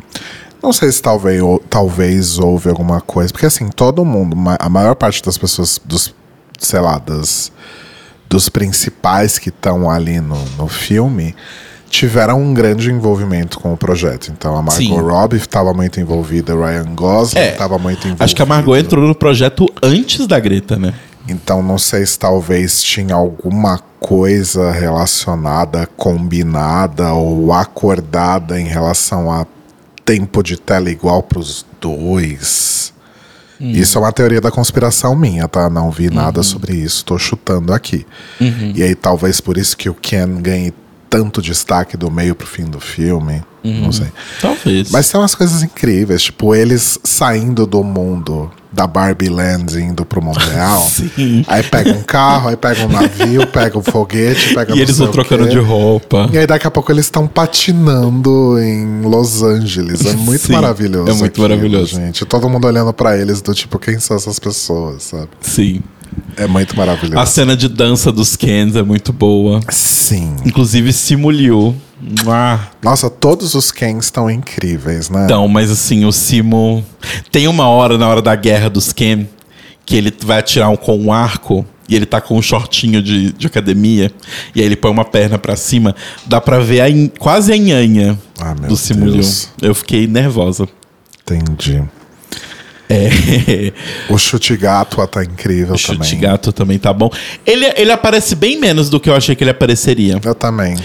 Não sei se talvez, ou- talvez houve alguma coisa, porque assim, todo mundo, a maior parte das pessoas, dos, sei lá, das, dos principais que estão ali no, no filme, tiveram um grande envolvimento com o projeto. Então a Margot Sim. Robbie estava muito envolvida, Ryan Gosling É, estava muito envolvido. Acho que a Margot entrou no projeto antes da Greta, né? Então não sei se talvez tinha alguma coisa relacionada, combinada ou acordada em relação a tempo de tela igual para os dois. Isso é uma teoria da conspiração minha, tá? Não vi nada sobre isso, tô chutando aqui. E aí talvez por isso que o Ken ganhe tanto destaque do meio pro fim do filme. Não sei. Talvez. Mas tem umas coisas incríveis, tipo, eles saindo do mundo da Barbie Land indo pro mundo real. Sim. Aí pega um carro, aí pega um navio, pega um foguete, pega E eles vão trocando de roupa. E aí daqui a pouco eles estão patinando em Los Angeles. É muito Sim, maravilhoso. é muito maravilhoso. gente. Todo mundo olhando pra eles do tipo, quem são essas pessoas, sabe? Sim. É muito maravilhoso. A cena de dança dos Kens é muito boa. Sim. Inclusive, Simuliu. Ah, Nossa, todos os Kens estão incríveis, né? então, mas assim, o Simo. Tem uma hora na hora da guerra dos Ken que ele vai atirar um, com um arco e ele tá com um shortinho de, de academia e aí ele põe uma perna pra cima. Dá pra ver a in- quase a nhanha Ah, do Simuliu. Deus. Eu fiquei nervosa. Entendi. É. O chute gato tá incrível O chute também. gato também tá bom. Ele, ele aparece bem menos do que eu achei que ele apareceria. Eu também.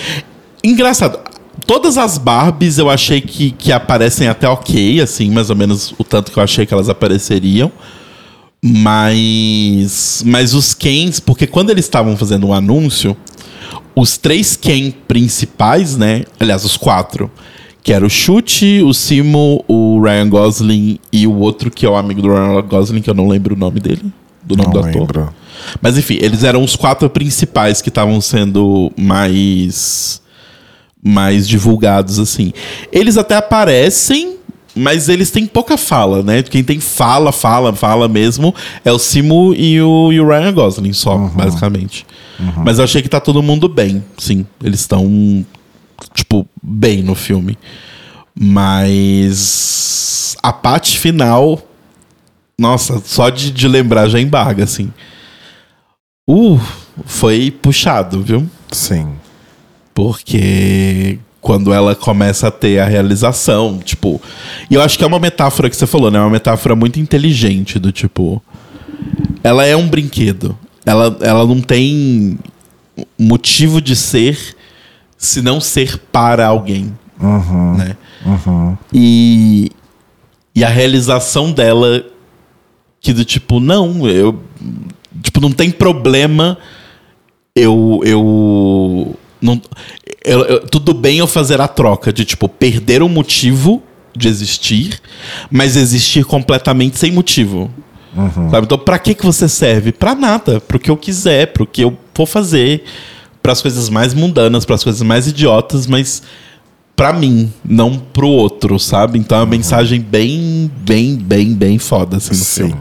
Engraçado. Todas as Barbies eu achei que, que aparecem até ok, assim, mais ou menos o tanto que eu achei que elas apareceriam. Mas. Mas os Kens, porque quando eles estavam fazendo o anúncio, os três Ken principais, né? Aliás, os quatro. Que era o Chute, o Simo, o Ryan Gosling e o outro que é o amigo do Ryan Gosling, que eu não lembro o nome dele. Do nome Não do ator. lembro. Mas enfim, eles eram os quatro principais que estavam sendo mais mais divulgados assim. Eles até aparecem, mas eles têm pouca fala, né? Quem tem fala, fala, fala mesmo é o Simo e o, e o Ryan Gosling só, basicamente. Mas eu achei que tá todo mundo bem, sim. Eles estão tipo bem no filme. Mas a parte final nossa, só de, de lembrar já embarga, assim. Uh, foi puxado, viu? Sim. Porque Quando ela começa a ter a realização, tipo. E eu acho que é uma metáfora que você falou, né? É uma metáfora muito inteligente do tipo. Ela é um brinquedo. Ela, ela não tem motivo de ser se não ser para alguém. Uhum, Né? uhum. E, e a realização dela que do tipo, não, eu tipo, não tem problema eu eu não eu- eu- tudo bem eu fazer a troca de tipo perder o motivo de existir, mas existir completamente sem motivo. Sabe? Então, pra que que você serve? Pra nada, pro que eu quiser, pro que eu for fazer, pras coisas mais mundanas, pras coisas mais idiotas, mas pra mim, não pro outro, sabe? Então é uma mensagem bem, bem, bem, bem foda assim no Sim.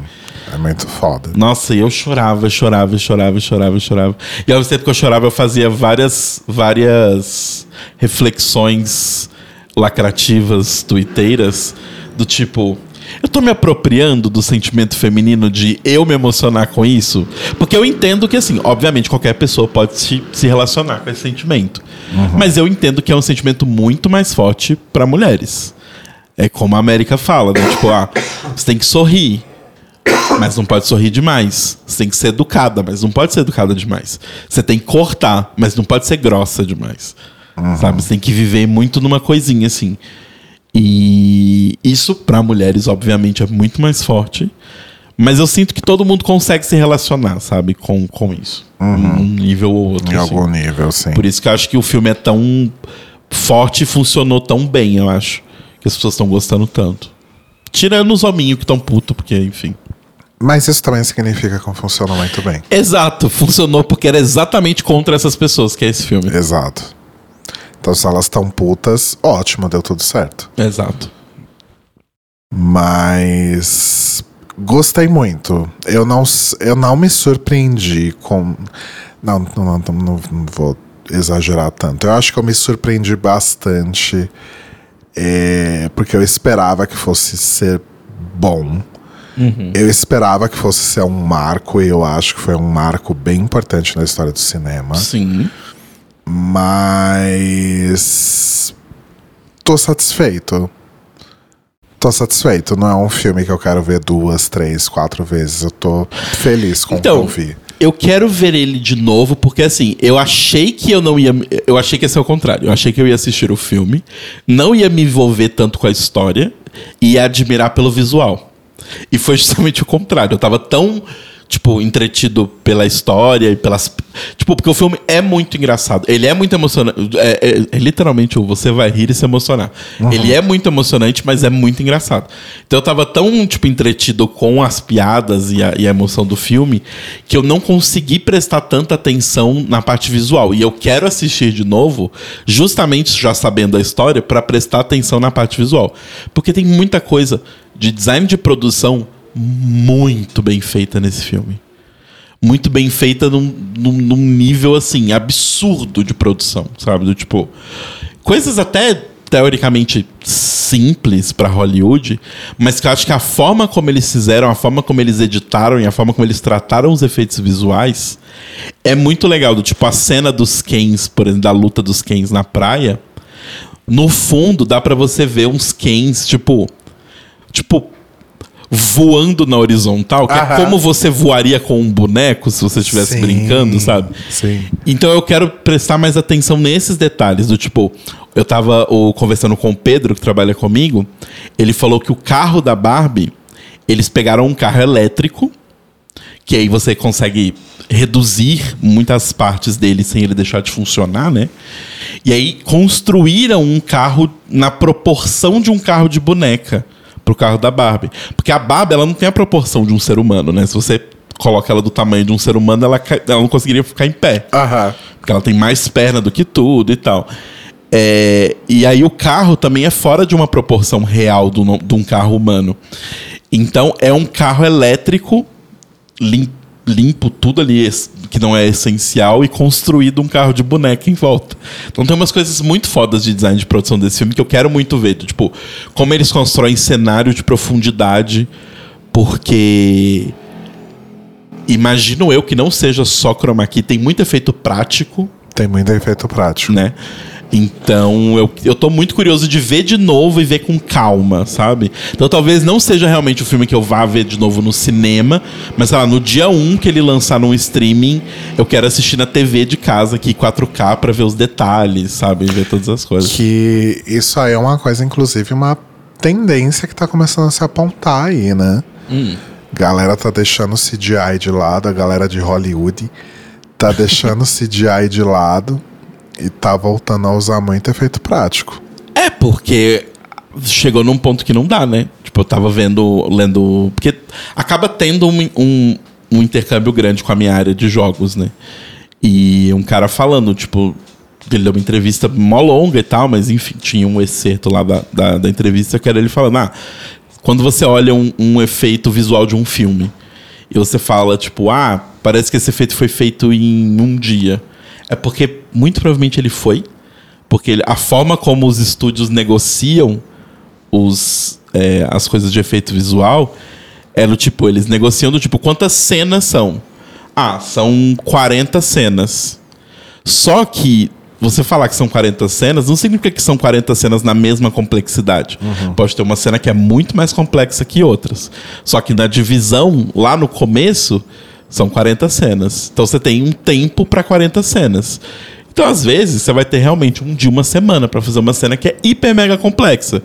É muito foda. Nossa, e eu chorava, chorava, chorava, chorava, chorava. E ao mesmo tempo que eu chorava, eu fazia várias, várias reflexões lacrativas, tuiteiras, do tipo. Eu tô me apropriando do sentimento feminino de eu me emocionar com isso? Porque eu entendo que, assim, obviamente qualquer pessoa pode se, se relacionar com esse sentimento. Mas eu entendo que é um sentimento muito mais forte para mulheres. É como a América fala, né? Tipo, ah, você tem que sorrir. Mas não pode sorrir demais. Você tem que ser educada, mas não pode ser educada demais. Você tem que cortar, mas não pode ser grossa demais. Sabe? Você tem que viver muito numa coisinha assim. E isso para mulheres, obviamente, é muito mais forte. Mas eu sinto que todo mundo consegue se relacionar, sabe, com, com isso. Num nível ou outro. Em assim. algum nível, sim. Por isso que eu acho que o filme é tão forte e funcionou tão bem, eu acho. Que as pessoas estão gostando tanto. Tirando os hominhos que estão putos, porque, enfim. Mas isso também significa que funciona muito bem. Exato, funcionou porque era exatamente contra essas pessoas que é esse filme. Exato. Se elas estão putas, ótimo, deu tudo certo. Exato. Mas gostei muito. Eu não, eu não me surpreendi com. Não, não, não, não, vou exagerar tanto. Eu acho que eu me surpreendi bastante. é, porque eu esperava que fosse ser bom. Eu esperava que fosse ser um marco, e eu acho que foi um marco bem importante na história do cinema. Sim. Mas. Tô satisfeito. Tô satisfeito. Não é um filme que eu quero ver duas, três, quatro vezes. Eu tô feliz com o que Então, eu vi. eu quero ver ele de novo, porque assim, eu achei que eu não ia. Eu achei que ia ser o contrário. Eu achei que eu ia assistir o filme, não ia me envolver tanto com a história e ia admirar pelo visual. E foi justamente o contrário. Eu tava tão, tipo, entretido pela história e pelas. Tipo, porque o filme é muito engraçado. Ele é muito emocionante. É, é- é literalmente o você vai rir e se emocionar. Ele é muito emocionante, mas é muito engraçado. Então eu tava tão, tipo, entretido com as piadas e a, e a emoção do filme que eu não consegui prestar tanta atenção na parte visual. E eu quero assistir de novo, justamente já sabendo a história, pra prestar atenção na parte visual. Porque tem muita coisa de design de produção muito bem feita nesse filme. Muito bem feita num, num, num nível, assim, absurdo de produção, sabe? Do tipo. Coisas até teoricamente simples pra Hollywood, mas que eu acho que a forma como eles fizeram, a forma como eles editaram e a forma como eles trataram os efeitos visuais é muito legal. Do tipo, a cena dos Kens, por exemplo, da luta dos Kens na praia. No fundo, dá pra você ver uns Kens, tipo. Tipo, voando na horizontal, que é Aham. como você voaria com um boneco se você estivesse brincando, sabe? sim. Então eu quero prestar mais atenção nesses detalhes, do tipo, eu tava o, conversando com o Pedro, que trabalha comigo, ele falou que o carro da Barbie, eles pegaram um carro elétrico, que aí você consegue reduzir muitas partes dele sem ele deixar de funcionar, né? E aí construíram um carro na proporção de um carro de boneca pro carro da Barbie. Porque a Barbie, ela não tem a proporção de um ser humano, né? Se você coloca ela do tamanho de um ser humano, ela, ela não conseguiria ficar em pé. Aham. Porque ela tem mais perna do que tudo e tal. É, e aí o carro também é fora de uma proporção real de um carro humano. Então é um carro elétrico lim- limpo, tudo ali que não é essencial e construído um carro de boneca em volta. Então tem umas coisas muito fodas de design de produção desse filme que eu quero muito ver. Tipo, como eles constroem cenário de profundidade, porque imagino eu que não seja só chroma key, tem muito efeito prático Tem muito efeito prático. né? Então eu, eu tô muito curioso de ver de novo e ver com calma, sabe? Então talvez não seja realmente o filme que eu vá ver de novo no cinema, mas sei lá, no dia 1 que ele lançar no streaming, eu quero assistir na TV de casa aqui 4K pra ver os detalhes, sabe? Ver todas as coisas. Que isso aí é uma coisa, inclusive, uma tendência que tá começando a se apontar aí, né? Galera tá deixando o CGI de lado, a galera de Hollywood tá deixando o CGI de lado e tá voltando a usar muito efeito prático. É, porque chegou num ponto que não dá, né? Tipo, eu tava vendo, lendo. Porque acaba tendo um, um, um intercâmbio grande com a minha área de jogos, né? E um cara falando, tipo, ele deu uma entrevista mó longa e tal, mas enfim, tinha um excerto lá da, da, da entrevista que era ele falando: ah, quando você olha um, um efeito visual de um filme e você fala, tipo, ah, parece que esse efeito foi feito em um dia. É porque muito provavelmente ele foi. Porque ele- a forma como os estúdios negociam os, é, as coisas de efeito visual é do tipo, eles negociam do tipo, quantas cenas são? Ah, são 40 cenas. Só que você falar que são 40 cenas não significa que são 40 cenas na mesma complexidade. Pode ter uma cena que é muito mais complexa que outras. Só que na divisão, lá no começo, são 40 cenas. Então você tem um tempo para 40 cenas. Então, às vezes, você vai ter realmente um dia, uma semana para fazer uma cena que é hiper mega complexa.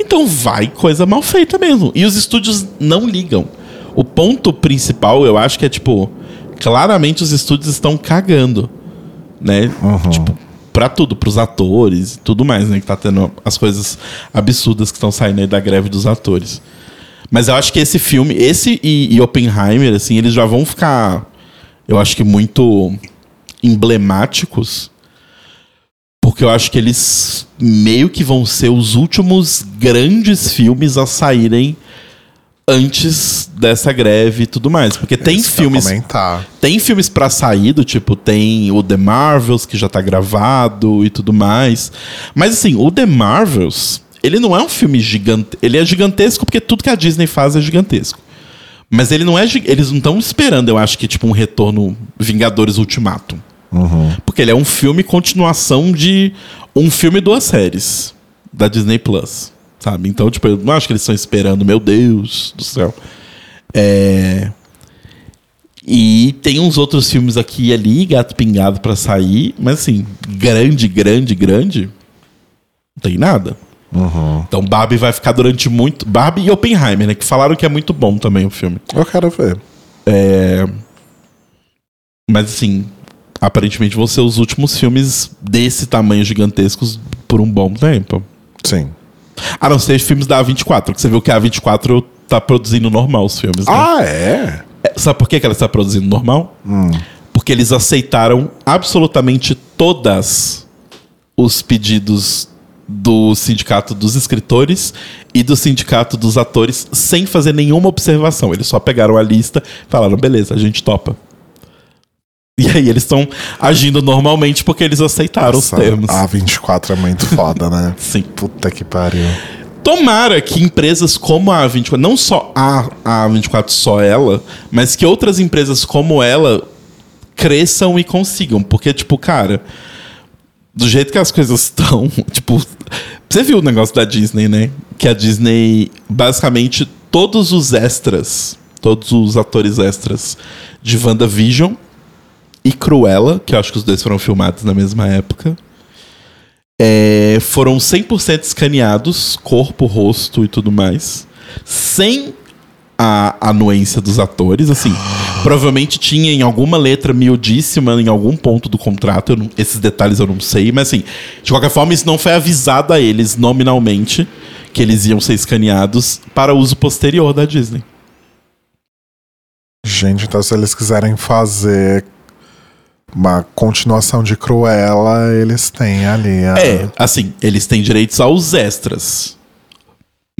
Então vai coisa mal feita mesmo. E os estúdios não ligam. O ponto principal, eu acho que é tipo, claramente os estúdios estão cagando, né? Tipo, pra tudo, pros atores e tudo mais, né? Que tá tendo as coisas absurdas que estão saindo aí da greve dos atores. Mas eu acho que esse filme, esse e, e Oppenheimer, assim, eles já vão ficar, eu acho que muito emblemáticos porque eu acho que eles meio que vão ser os últimos grandes filmes a saírem antes dessa greve e tudo mais. Porque tem Isso filmes. Tem filmes pra sair, do tipo, tem o The Marvels, que já tá gravado e tudo mais. Mas assim, o The Marvels, ele não é um filme gigante. Ele é gigantesco porque tudo que a Disney faz é gigantesco. Mas ele não é. Eles não estão esperando, eu acho que, tipo, um retorno Vingadores Ultimatum. Porque ele é um filme continuação de um filme e duas séries da Disney Plus. Sabe? Então, tipo, eu não acho que eles estão esperando, meu Deus do céu. É. E tem uns outros filmes aqui e ali, Gato Pingado pra sair, mas assim, grande, grande, grande, não tem nada. Então Barbie vai ficar durante muito. Barbie e Oppenheimer, né? Que falaram que é muito bom também o filme. Eu quero ver. Mas assim, aparentemente vão ser os últimos filmes desse tamanho gigantescos por um bom tempo. Sim. A não ser filmes da A24, que você viu que a A24 tá produzindo normal os filmes, né? Ah, é? É, Sabe por que que ela está produzindo normal? Porque eles aceitaram absolutamente todas os pedidos do sindicato dos escritores e do sindicato dos atores sem fazer nenhuma observação. Eles só pegaram a lista e falaram, beleza, a gente topa. E aí eles estão agindo normalmente porque eles aceitaram os Nossa, termos. A 24 é muito foda, né? Sim. Puta que pariu. Tomara que empresas como a 24, não só a, a 24, só ela, mas que outras empresas como ela cresçam e consigam. Porque, tipo, cara, do jeito que as coisas estão, tipo, você viu o negócio da Disney, né? Que a Disney, basicamente, todos os extras, todos os atores extras de WandaVision e Cruella, que eu acho que os dois foram filmados na mesma época, é, foram 100% escaneados, corpo, rosto e tudo mais, sem a anuência dos atores, assim, provavelmente tinha em alguma letra miudíssima, em algum ponto do contrato, eu não- esses detalhes eu não sei, mas assim, de qualquer forma isso não foi avisado a eles nominalmente que eles iam ser escaneados para uso posterior da Disney. Gente, então se eles quiserem fazer uma continuação de Cruella, eles têm ali a... É, assim, eles têm direitos aos extras.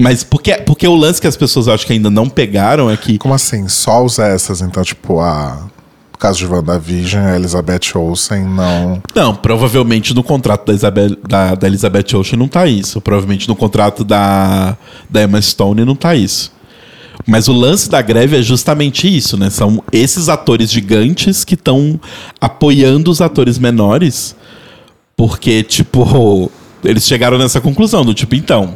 Mas porque, porque o lance que as pessoas acho que ainda não pegaram é que Como assim? Só os essas, então, tipo, a... No caso de WandaVision, a Elizabeth Olsen não... Não, provavelmente no contrato da, Isabel, da, da Elizabeth Olsen não tá isso. Provavelmente no contrato da, da Emma Stone não tá isso. Mas o lance da greve é justamente isso, né? São esses atores gigantes que estão apoiando os atores menores, porque, tipo, eles chegaram nessa conclusão do tipo, então,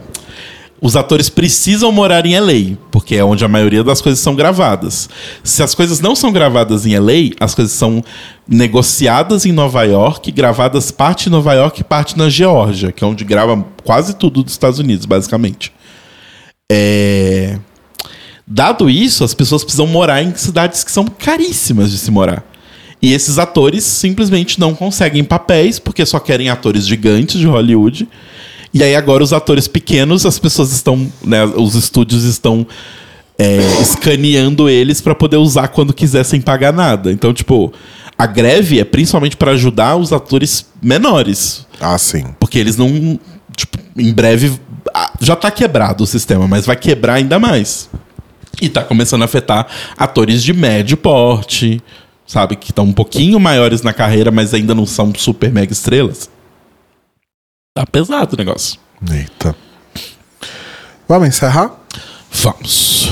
os atores precisam morar em LA, porque é onde a maioria das coisas são gravadas. Se as coisas não são gravadas em LA, as coisas são negociadas em Nova York, gravadas parte em Nova York e parte na Geórgia, que é onde grava quase tudo dos Estados Unidos, basicamente. É... Dado isso, as pessoas precisam morar em cidades que são caríssimas de se morar. E esses atores simplesmente não conseguem papéis porque só querem atores gigantes de Hollywood. E aí agora os atores pequenos, as pessoas estão, né, os estúdios estão é, escaneando eles para poder usar quando quiser sem pagar nada. Então, tipo, a greve é principalmente para ajudar os atores menores. Ah, sim. Porque eles não, tipo, em breve já tá quebrado o sistema, mas vai quebrar ainda mais. E tá começando a afetar atores de médio porte, sabe? Que estão um pouquinho maiores na carreira, mas ainda não são super mega estrelas. Tá pesado o negócio. Eita. Vamos encerrar? Vamos.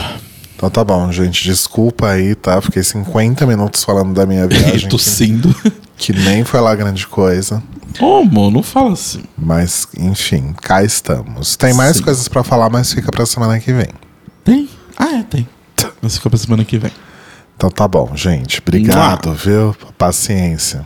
Então tá bom, gente. Desculpa aí, tá? Fiquei 50 minutos falando da minha viagem. Tossindo. Que, que nem foi lá grande coisa. Ô, amor, não fala assim. Mas, enfim, cá estamos. Tem mais Sim. coisas pra falar, mas fica pra semana que vem. Tem? Ah, é, tem. Mas fica pra semana que vem. Então tá bom, gente. Obrigado, viu? Paciência.